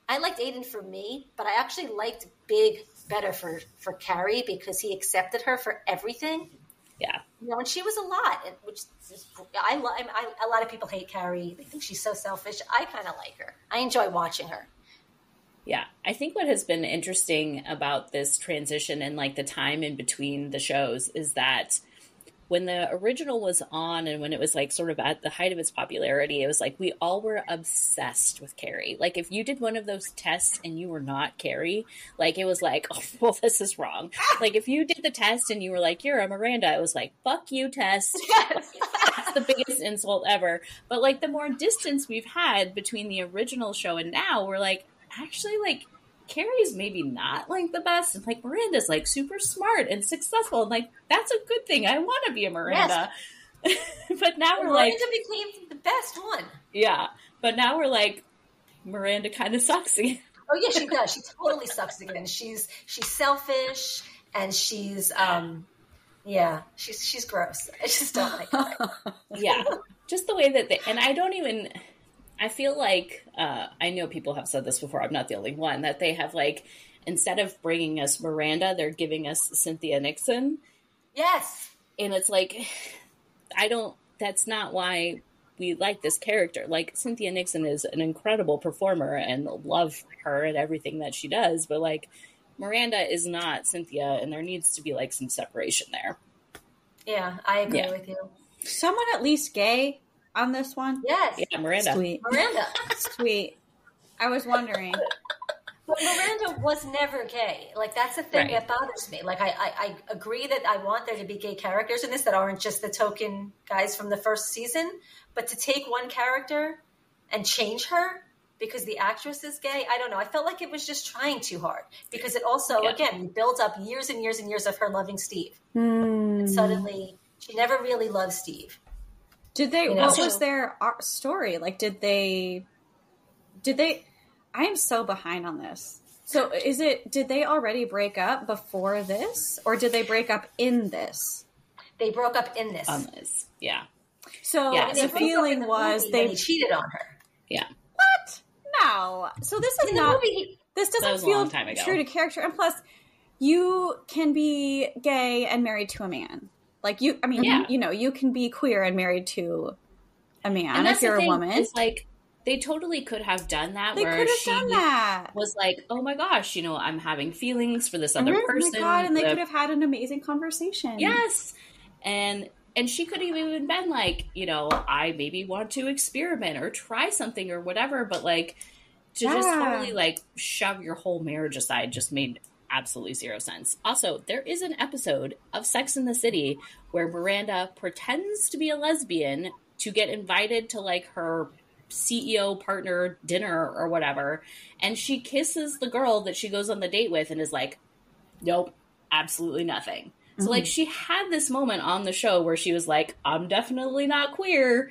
I liked Aidan for me, but I actually liked Big better for for Carrie because he accepted her for everything. Yeah. You know, and she was a lot, which is, I, lo- I, I a lot of people hate Carrie. They think she's so selfish. I kind of like her. I enjoy watching her. Yeah, I think what has been interesting about this transition and like the time in between the shows is that when the original was on and when it was like sort of at the height of its popularity, it was like we all were obsessed with Carrie. Like if you did one of those tests and you were not Carrie, like it was like, *laughs* oh, well, this is wrong. Ah! like if you did the test and you were like, you're a Miranda, it was like, fuck you, test. *laughs* That's the biggest insult ever. But like the more distance we've had between the original show and now, we're like, actually, like Carrie's maybe not like the best, and like Miranda's like super smart and successful, and like that's a good thing. I want to be a Miranda. *laughs* but now we're like, Miranda became the best one. yeah. But now we're like, Miranda kind of sucks again. Oh yeah, she does. She totally sucks again. She's she's selfish and she's um yeah, she's she's gross. I just don't like her. *laughs* yeah just the way that they and i don't even i feel like uh, i know people have said this before i'm not the only one that they have like instead of bringing us miranda they're giving us cynthia nixon Yes. and it's like i don't that's not why we like this character like cynthia nixon is an incredible performer and love her and everything that she does but like Miranda is not Cynthia, and there needs to be like some separation there. Yeah, I agree Yeah. with you. Someone at least gay on this one. Yes, Yeah, Miranda. Sweet, Miranda. sweet. I was wondering. But Miranda was never gay. Like that's the thing Right. that bothers me. Like I, I, I agree that I want there to be gay characters in this that aren't just the token guys from the first season. But to take one character and change her because the actress is gay, I don't know. I felt like it was just trying too hard because it also, Yeah. again, builds up years and years and years of her loving Steve. Hmm. And suddenly, she never really loved Steve. Did they? You know? What was their uh, story? Like, did they? Did they? I am so behind on this. So, is it? Did they already break up before this, or did they break up in this? They broke up in this. on this. Yeah. So Yeah, the broke up in feeling the was movie they he cheated on her. Yeah. what? No. So this is In the not. movie, This doesn't feel time true to character, and plus, you can be gay and married to a man. Like you, I mean, Yeah. you know, you can be queer and married to a man if you're the a thing, woman. Is like they totally could have done that They where could have she done that. was like, "Oh my gosh, you know, I'm having feelings for this other. Oh person." my god! And they could have had an amazing conversation. Yes. And and she could have even been like, you know, I maybe want to experiment or try something or whatever, but like to just Yeah. totally like shove your whole marriage aside just made absolutely zero sense. Also, there is an episode of Sex in the City where Miranda pretends to be a lesbian to get invited to like her CEO partner dinner or whatever, and she kisses the girl that she goes on the date with and is like, "Nope, absolutely nothing." So like mm-hmm. she had this moment on the show where she was like, "I'm definitely not queer,"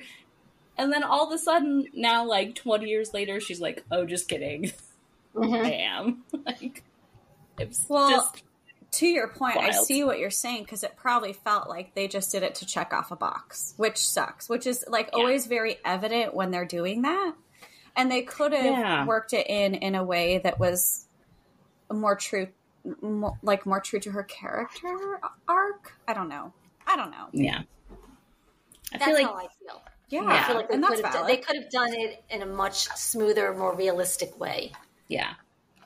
and then all of a sudden, now like 20 years later, she's like, "Oh, just kidding, mm-hmm. *laughs* I am." *laughs* like, it's Well, just To your point, I see what you're saying because it probably felt like they just did it to check off a box, which sucks. Which is like Yeah. always very evident when they're doing that, and they could have Yeah. worked it in in a way that was more true, more, like more true to her character arc. I don't know. I don't know. yeah. I that's feel like how I feel. Yeah, I feel like they and that's could, have done, they could have done it in a much smoother, more realistic way. yeah.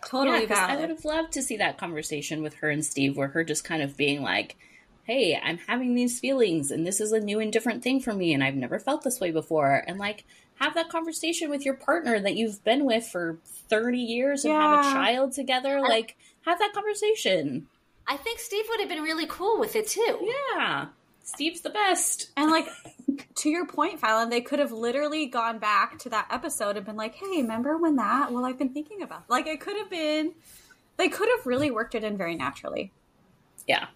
Totally Yeah, 'cause I would have loved to see that conversation with her and Steve, where her just kind of being like, "Hey, I'm having these feelings, and this is a new and different thing for me, and I've never felt this way before." And like, have that conversation with your partner that you've been with for thirty years and have a child together. Like, have that conversation. I think Steve would have been really cool with it too. Yeah, Steve's the best. And like to your point, Falon, they could have literally gone back to that episode and been like, "Hey, remember when that? Well, I've been thinking about." Like it could have been. They could have really worked it in very naturally. Yeah,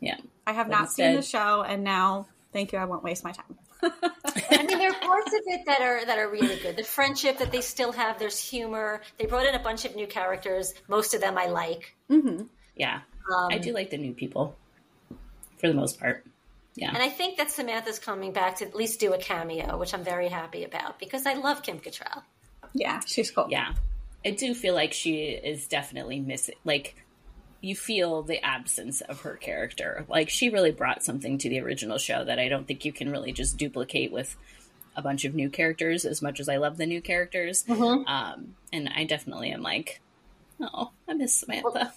yeah. I have But not seen the show, and now thank you. I won't waste my time. *laughs* I mean, there are parts of it that are that are really good. The friendship that they still have. There's humor. They brought in a bunch of new characters. Most of them I like. Mm-hmm. Yeah, Um, I do like the new people for the most part. Yeah, And I think that Samantha's coming back to at least do a cameo, which I'm very happy about because I love Kim Cattrall. Yeah, she's cool. yeah. I do feel like she is definitely missing. Like, you feel the absence of her character. Like, she really brought something to the original show that I don't think you can really just duplicate with a bunch of new characters. As much as I love the new characters, um, and I definitely am like, oh, I miss Samantha.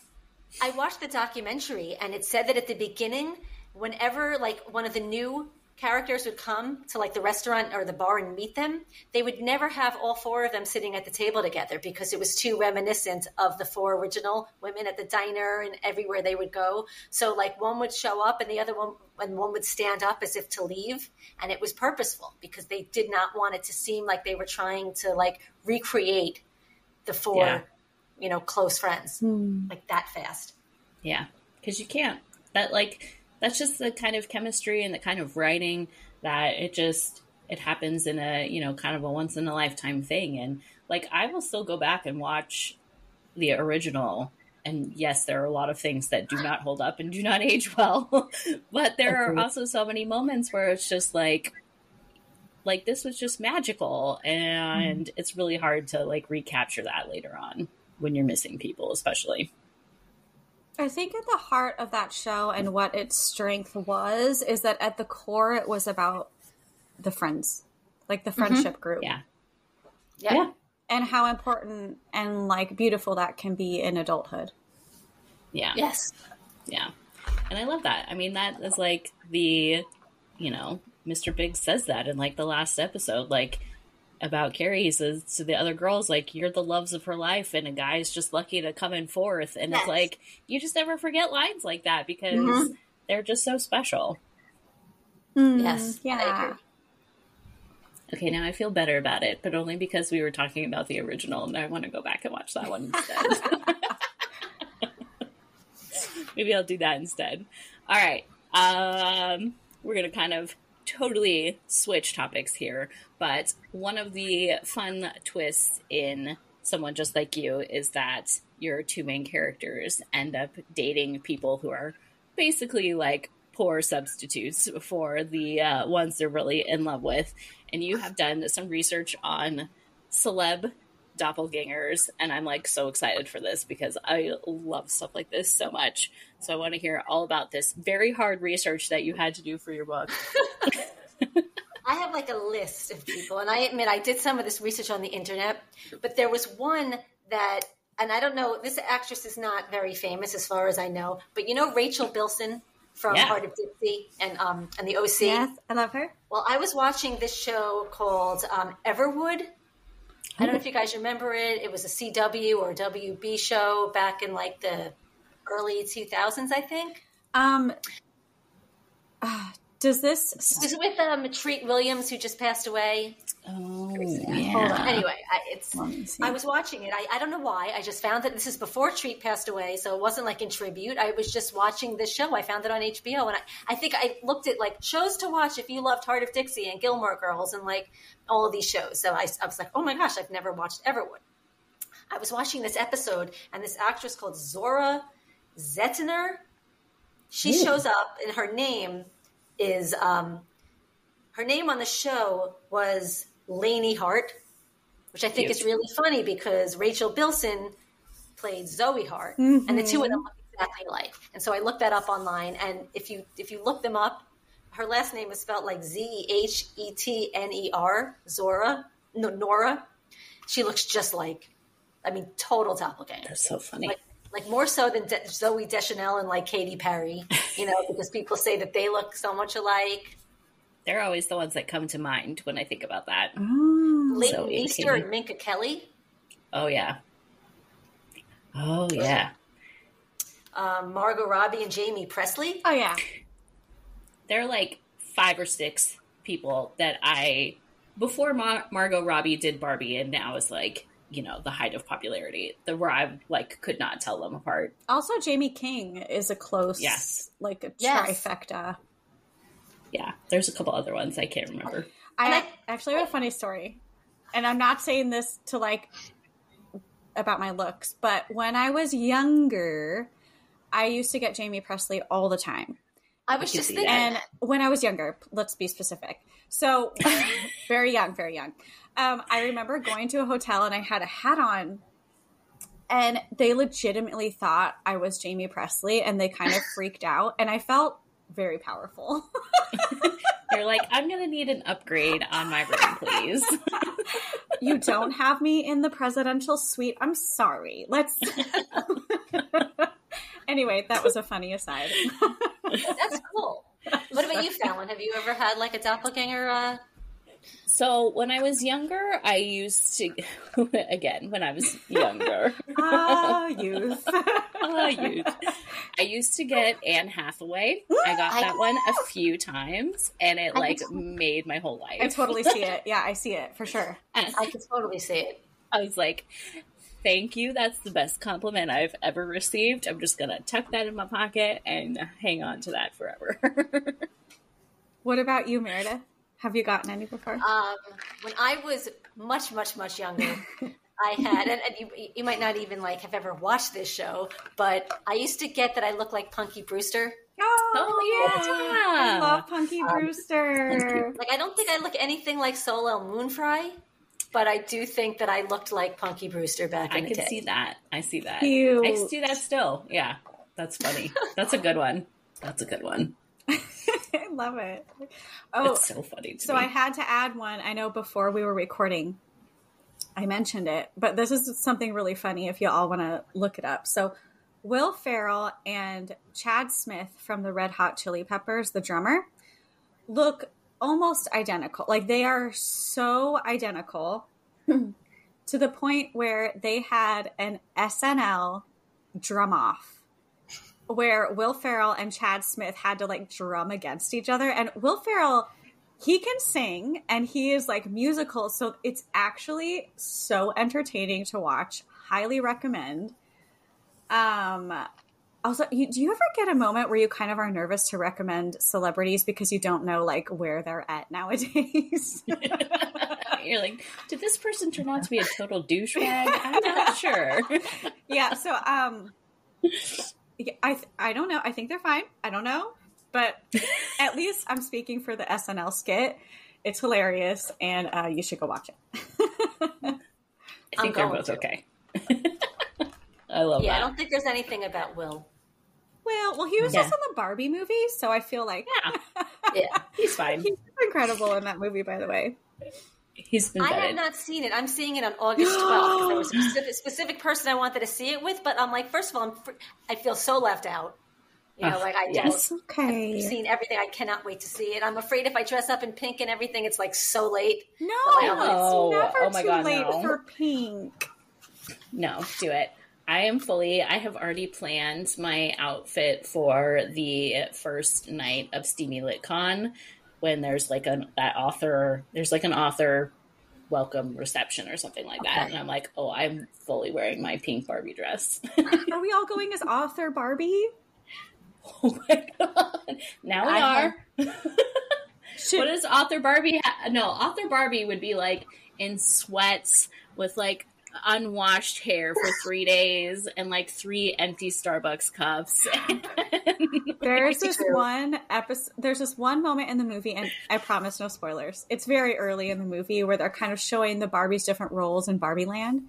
I watched the documentary and it said that at the beginning, whenever like one of the new characters would come to like the restaurant or the bar and meet them, they would never have all four of them sitting at the table together because it was too reminiscent of the four original women at the diner and everywhere they would go. So like one would show up and the other one and one would stand up as if to leave and it was purposeful because they did not want it to seem like they were trying to like recreate the four, Yeah. you know, close friends hmm. like that fast. Yeah, because you can't. That like that's just the kind of chemistry and the kind of writing that it just it happens in a you know kind of a once in a lifetime thing. And like I will still go back and watch the original. And yes, there are a lot of things that do not hold up and do not age well. *laughs* but there are also so many moments where it's just like like this was just magical and mm-hmm. it's really hard to like recapture that later on when you're missing people especially. I think at the heart of that show and what its strength was is that at the core it was about the friends, like the mm-hmm. friendship group, Yeah. Yeah. and how important and like beautiful that can be in adulthood. Yeah. Yes. Yeah. And I love that. I mean, that is like the, you know, Mr. Big says that in like the last episode, like about Carrie. He says to the other girls, like, you're the loves of her life, and a guy's just lucky to come in fourth. And Yes. it's like, you just never forget lines like that because Mhm. they're just so special. Mm, Yes, I yeah. agree. Okay, now I feel better about it, but only because we were talking about the original, and I want to go back and watch that one instead. *laughs* Maybe I'll do that instead. All right. Um, we're going to kind of totally switch topics here, but one of the fun twists in Someone Just Like You is that your two main characters end up dating people who are basically like poor substitutes for the uh, ones they're really in love with. And you have done some research on celeb doppelgangers, and I'm like so excited for this because I love stuff like this so much. So I want to hear all about this very hard research that you had to do for your book. *laughs* I have like a list of people, and I admit I did some of this research on the internet, but there was one that, and I don't know, this actress is not very famous as far as I know, but you know Rachel Bilson from Yeah. Hart of Dixie and um and the OC. Yes, I love her. Well, I was watching this show called um, Everwood. I don't know if you guys remember it. It was a CW or WB show back in like the early 2000s, I think. Um, uh, does this? It was with um, Treat Williams, who just passed away. Oh, Hold yeah. on. Anyway, I, it's. Let me see. I was watching it. I, I don't know why. I just found that this is before Treat passed away, so it wasn't like in tribute. I was just watching this show. I found it on HBO, and I, I think I looked at like shows to watch if you loved Hart of Dixie and Gilmore Girls and like all of these shows. So I, I was like, oh my gosh, I've never watched Everwood. I was watching this episode, and this actress called Zora Zehetner, she Ooh. shows up, and her name is um, her name on the show was Laynie Hart, which I think Cute. is really funny because Rachel Bilson played Zoe Hart, and the two of mm-hmm. them look exactly alike. And so I looked that up online, and if you if you look them up, her last name is spelled like Z E H E T N E R, Zora, no, Nora. She looks just like, I mean, total doppelganger That's so funny. like like more so than De- Zooey Deschanel and like Katy Perry, you know, *laughs* because people say that they look so much alike. They're always the ones that come to mind when I think about that. Oh, Leighton Zoe and Meester and Minka Kelly, Oh, yeah. Oh, yeah. um, Margot Robbie and Jaime Pressly. oh yeah. there are like five or six people that I before Mar- Margot Robbie did Barbie, and now is like you know the height of popularity. The where I like could not tell them apart. Also, Jaime King is a close, Yes. like a Yes. trifecta. Yeah, there's a couple other ones I can't remember. I, And I- actually have a funny story, and I'm not saying this to like about my looks, but when I was younger, I used to get Jaime Pressly all the time. I was just thinking, And when I was younger, let's be specific. So, *laughs* very young, very young. Um, I remember going to a hotel and I had a hat on, and they legitimately thought I was Jaime Pressly, and they kind of *laughs* freaked out, and I felt very powerful. *laughs* You're like, I'm gonna need an upgrade on my room, please. *laughs* you don't have me in the presidential suite. I'm sorry. Let's. *laughs* anyway, that was a funny aside. that's cool. What about you, Falon? Have you ever had like a doppelganger? Uh, So when I was younger, I used to *laughs* again when I was younger. *laughs* ah, youth. *laughs* Ah, youth. I used to get Anne Hathaway. *gasps* I got I- that one a few times, and it I like just- made my whole life. I totally see it. Yeah, I see it for sure. And I can totally see it. I was like, "Thank you. That's the best compliment I've ever received. I'm just gonna tuck that in my pocket and hang on to that forever." What about you, Meredith? Have you gotten any before? Um, when I was much, much, much younger, *laughs* I had, and, and you, you might not even like have ever watched this show, but I used to get that I look like Punky Brewster. Oh, yeah. I love Punky Brewster. Like I don't think I look anything like Soleil Moon Frye, but I do think that I looked like Punky Brewster back I in the can day. see that. I see that. Cute. I see that still. Yeah, that's funny. That's a good one. That's a good one. *laughs* I love it. Oh, it's so funny. So me. I had to add one. I know before we were recording, I mentioned it, but this is something really funny if you all want to look it up. So, Will Ferrell and Chad Smith from the Red Hot Chili Peppers, the drummer, look almost identical. Like they are so identical *laughs* to the point where they had an SNL drum off where Will Ferrell and Chad Smith had to like drum against each other. And Will Ferrell, he can sing and he is like musical. So it's actually so entertaining to watch. Highly recommend. Um, also, you, do you ever get a moment where you kind of are nervous to recommend celebrities because you don't know like where they're at nowadays? *laughs* You're like, did this person turn out to be a total douchebag? *laughs* I'm not sure. yeah. So, um, I I don't know. I think they're fine. I don't know, but *laughs* at least I'm speaking for the SNL skit. It's hilarious, and uh, you should go watch it. *laughs* I think they're both to. okay. *laughs* I love yeah, that. I don't think there's anything about Will. Well, well, he was yeah. just in the Barbie movie, so I feel like yeah, yeah, he's fine. He's incredible in that movie, by the way. He's been. I have not seen it. I'm seeing it on August *gasps* 12th. there was a specific, specific, person I wanted to see it with, but I'm like, first of all, I'm fr- I feel so left out. You know, like I yes, okay. I've seen everything. I cannot wait to see it. I'm afraid if I dress up in pink and everything, it's like so late. No, like, oh, it's never oh my too God, late no. for pink. No, do it. I am fully. I have already planned my outfit for the first night of Steamy Lit Con when there's like an that author. There's like an author welcome reception or something like that. Okay. And I'm like, oh, I'm fully wearing my pink Barbie dress. *laughs* are we all going as author Barbie? *laughs* Oh my god! Now we I are. *laughs* what does author Barbie? Ha- no, author Barbie would be like in sweats with like unwashed hair for three days and like three empty Starbucks cups. *laughs* there's this one episode, there's this one moment in the movie, and I promise no spoilers. It's very early in the movie where they're kind of showing the Barbie's different roles in Barbie Land.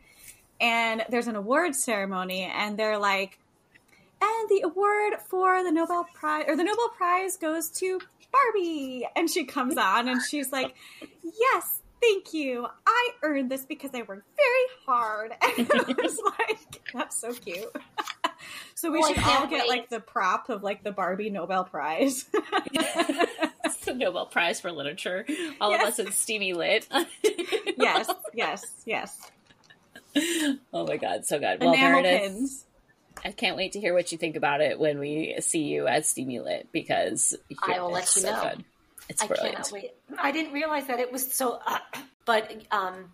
And there's an award ceremony, and they're like, and the award for the Nobel Prize, or the Nobel Prize goes to Barbie. And she comes on and she's like, yes, thank you. I earned this because I worked very hard. *laughs* And it was like, that's so cute. *laughs* so we oh, well, should all get wait. like the prop of like the Barbie Nobel Prize. it's *laughs* the Nobel Prize for Literature. All yes. of us in steamy lit. yes, yes, yes. Oh my god, so good. Well, Enamel pins. I can't wait to hear what you think about it when we see you at Steamy Lit because I will let you so know. Good. It's brilliant. I cannot wait. I didn't realize that it was so, uh, *clears throat* but um,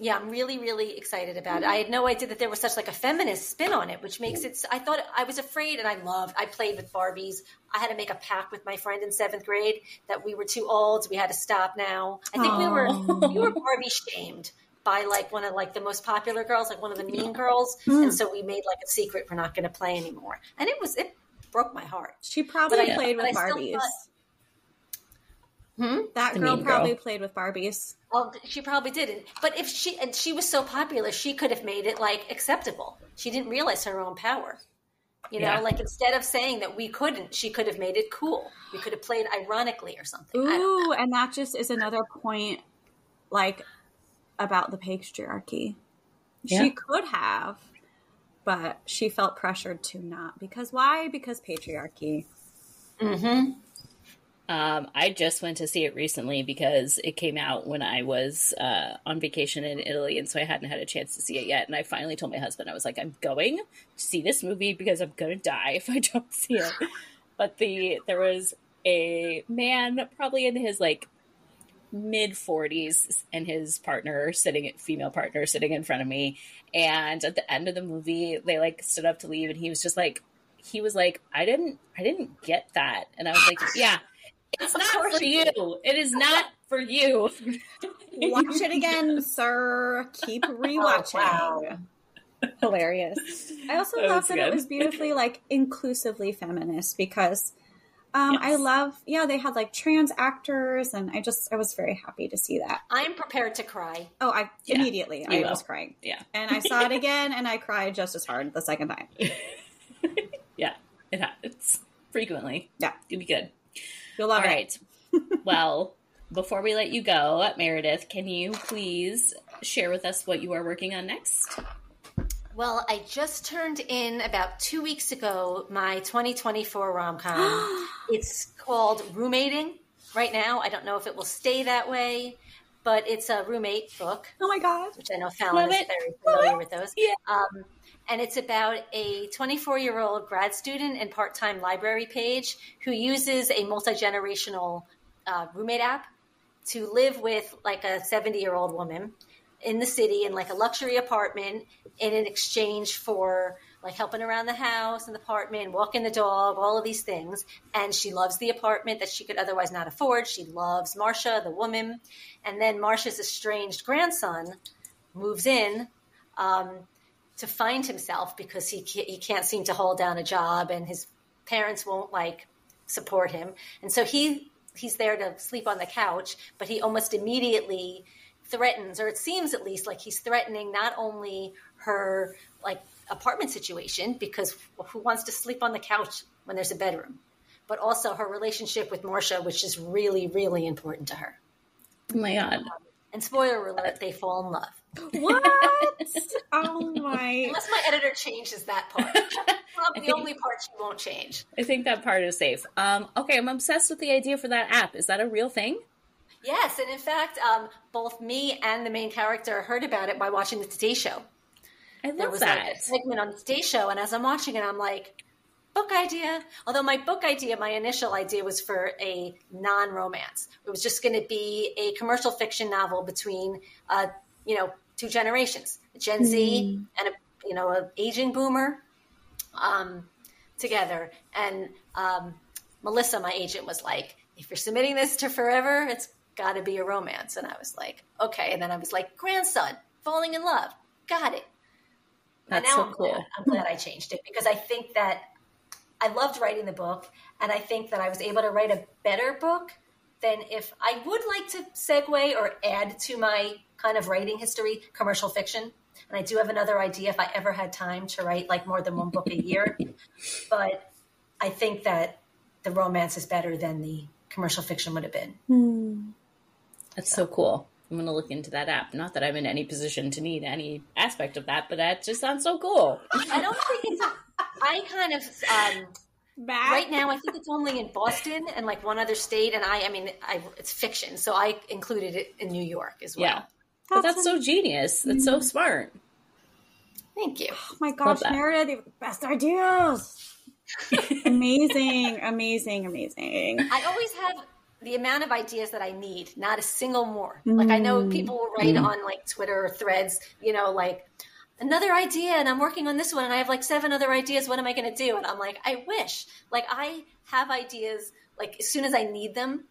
yeah, I'm really, really excited about it. I had no idea that there was such like a feminist spin on it, which makes it. I thought I was afraid, and I loved. I played with Barbies. I had to make a pact with my friend in seventh grade that we were too old. We had to stop now. I think Aww. we were we were Barbie shamed by like one of like the most popular girls, like one of the mean girls, mm. and so we made like a secret we're not going to play anymore. And it was it broke my heart. She probably played with Barbies. Thought, Hmm? That the girl probably girl. played with Barbies. Well, she probably didn't. But if she and she was so popular, she could have made it like acceptable. She didn't realize her own power. You know, yeah. like instead of saying that we couldn't, she could have made it cool. We could have played ironically or something. Ooh, and that just is another point, like about the patriarchy. Yeah. She could have, but she felt pressured to not. Because why? Because patriarchy. Mm-hmm. Um, I just went to see it recently because it came out when I was uh, on vacation in Italy, and so I hadn't had a chance to see it yet. And I finally told my husband, I was like, "I'm going to see this movie because I'm gonna die if I *laughs* don't see it." but the there was a man, probably in his like mid 40s, and his partner sitting, female partner sitting in front of me. And at the end of the movie, they like stood up to leave, and he was just like, he was like, "I didn't, I didn't get that," and I was like, "Yeah." It's not for you. It is not for you. *laughs* Watch it again, sir. Keep *laughs* rewatching. Oh, wow. Hilarious. I also that love that good. it was beautifully like inclusively feminist because um, yes. I love yeah they had like trans actors and I just I was very happy to see that. I'm prepared to cry. Oh, I yeah, immediately I will. was crying. Yeah, and I saw it again and I cried just as hard the second time. *laughs* yeah, it happens frequently. Yeah, it'd be good. You'll love All it. right. well, before we let you go, Meredith, can you please share with us what you are working on next? Well, I just turned in about two weeks ago my 2024 rom com. *gasps* it's called Roommating right now. I don't know if it will stay that way, but it's a roommate book. Oh my god! Which I know Falon Love is very familiar with those. Yeah. Um, and it's about a 24 year old grad student and part time library page who uses a multi generational uh, roommate app to live with like a 70 year old woman in the city in like a luxury apartment in an exchange for like helping around the house and the apartment, walking the dog, all of these things. And she loves the apartment that she could otherwise not afford. She loves Marcia, the woman. And then Marcia's estranged grandson moves in um, to find himself because he he can't seem to hold down a job and his parents won't like support him. And so he he's there to sleep on the couch, but he almost immediately threatens, or it seems at least like he's threatening not only her like apartment situation because who wants to sleep on the couch when there's a bedroom, but also her relationship with Marcia, which is really really important to her. Oh my god. And spoiler alert, they fall in love. What? *laughs* oh my! Unless my editor changes that part. Probably the only part she won't change. I think that part is safe. Um, okay, I'm obsessed with the idea for that app. Is that a real thing? Yes, and in fact, um, both me and the main character heard about it by watching the Today Show. I There love was that. like a segment on the Today Show, and as I'm watching it, I'm like, book idea. Although my book idea, my initial idea was for a non-romance. It was just going to be a commercial fiction novel between, uh, you know, two generations, a Gen Z and a you know a aging boomer, um, together. And um, Melissa, my agent, was like, if you're submitting this to Forever, it's got to be a romance. And I was like, okay. And then I was like, grandson falling in love, got it. And That's so I'm cool. Glad, I'm glad I changed it because I think that I loved writing the book, and I think that I was able to write a better book than if I would like to segue or add to my kind of writing history commercial fiction. And I do have another idea if I ever had time to write like more than one book a year. *laughs* but I think that the romance is better than the commercial fiction would have been. Hmm. That's so cool. I'm going to look into that app. Not that I'm in any position to need any aspect of that, but that just sounds so cool. I don't think it's. I kind of um, Matt? right now. I think it's only in Boston and like one other state, and I. I mean, I, it's fiction, so I included it in New York as well. Yeah. But that's so genius. That's so smart. Thank you. Oh my gosh. Meredith, you have the best ideas. *laughs* amazing, amazing, amazing. I always have the amount of ideas that I need, not a single more. Like I know mm. people will write on like Twitter or threads, you know, like another idea and I'm working on this one and I have like seven other ideas. What am I going to do? And I'm like, I wish. Like I have ideas like as soon as I need them,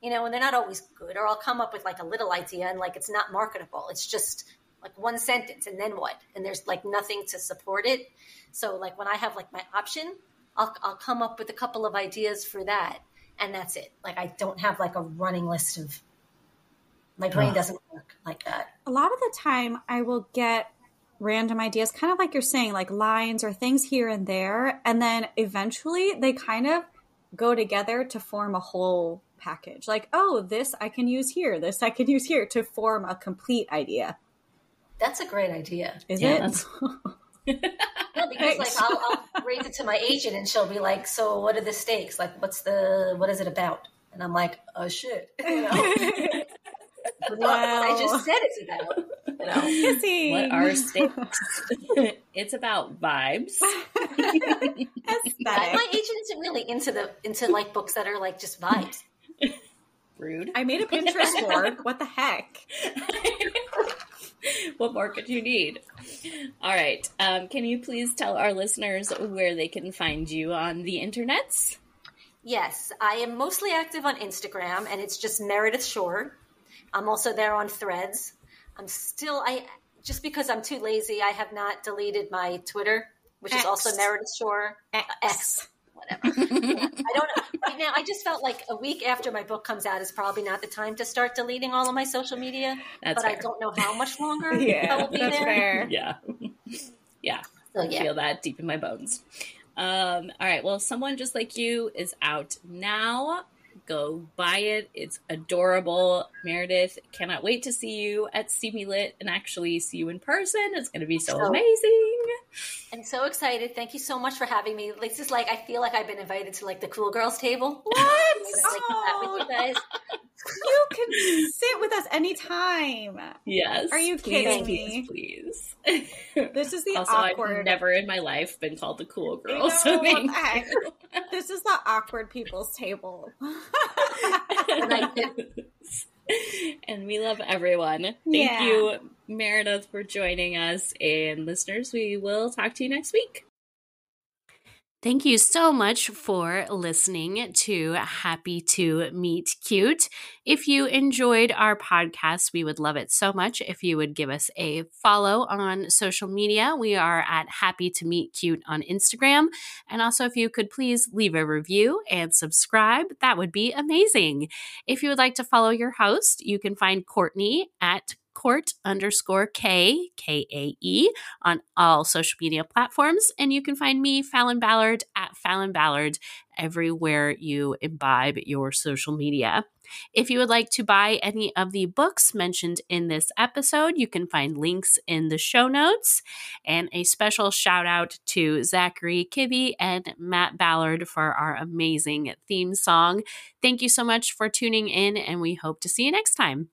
you know, and they're not always good or I'll come up with like a little idea and like it's not marketable. It's just like one sentence and then what? And there's like nothing to support it. So like when I have like my option, I'll I'll come up with a couple of ideas for that and that's it. Like I don't have like a running list of my brain doesn't work like that. A lot of the time, I will get random ideas, kind of like you're saying, like lines or things here and there. And then eventually they kind of go together to form a whole package. Like, oh, this I can use here, this I can use here to form a complete idea. That's a great idea. Is Yeah, it? *laughs* that's- *laughs* No, because like I'll, I'll raise it to my agent and she'll be like, "So what are the stakes? Like, what's the what is it about?" And I'm like, "Oh shit!" *laughs* You know? *laughs* What- what I just said it's about. You know? Kissing. What are stakes? it's about vibes. My, my agent isn't really into the into like books that are like just vibes. Rude. I made a Pinterest board. What the heck? *laughs* what more could you need? All right. Um, can you please tell our listeners where they can find you on the internets? Yes, I am mostly active on Instagram, and it's just Meredith Schorr. I'm also there on Threads. I'm still I just because I'm too lazy, I have not deleted my Twitter, which is also Meredith Schorr X. X. Whatever. *laughs* I don't know. Right now, I just felt like a week after my book comes out is probably not the time to start deleting all of my social media. That's but I don't know how much longer *laughs* I Yeah, will be that's there. fair. *laughs* Yeah. yeah. So I feel that deep in my bones. Um, all right. Well, someone just like you is out now. Go buy it. It's adorable. Meredith, cannot wait to see you at Steamy Lit and actually see you in person. It's going to be so So- amazing. I'm so excited. Thank you so much for having me. This is like I feel like I've been invited to like the cool girls table. What? *laughs* Like, oh, you guys. *laughs* you can sit with us anytime. Yes. Are you please, kidding please, me? Please. *laughs* This is the also, awkward. I've never in my life been called the cool You girl. so thank I- you. This is the awkward people's table. *laughs* and we love everyone. Thank Yeah. you, Meredith, for joining us. And listeners, we will talk to you next week. Thank you so much for listening to Happy to Meet Cute. If you enjoyed our podcast, we would love it so much if you would give us a follow on social media. We are at Happy to Meet Cute on Instagram. And also, if you could please leave a review and subscribe, that would be amazing. If you would like to follow your host, you can find Courtney at court underscore K, K A E, on all social media platforms. And you can find me, Falon Ballard, at Falon Ballard, everywhere you imbibe your social media. If you would like to buy any of the books mentioned in this episode, you can find links in the show notes. And a special shout out to Zachary Kibbe and Matt Ballard for our amazing theme song. Thank you so much for tuning in, and we hope to see you next time.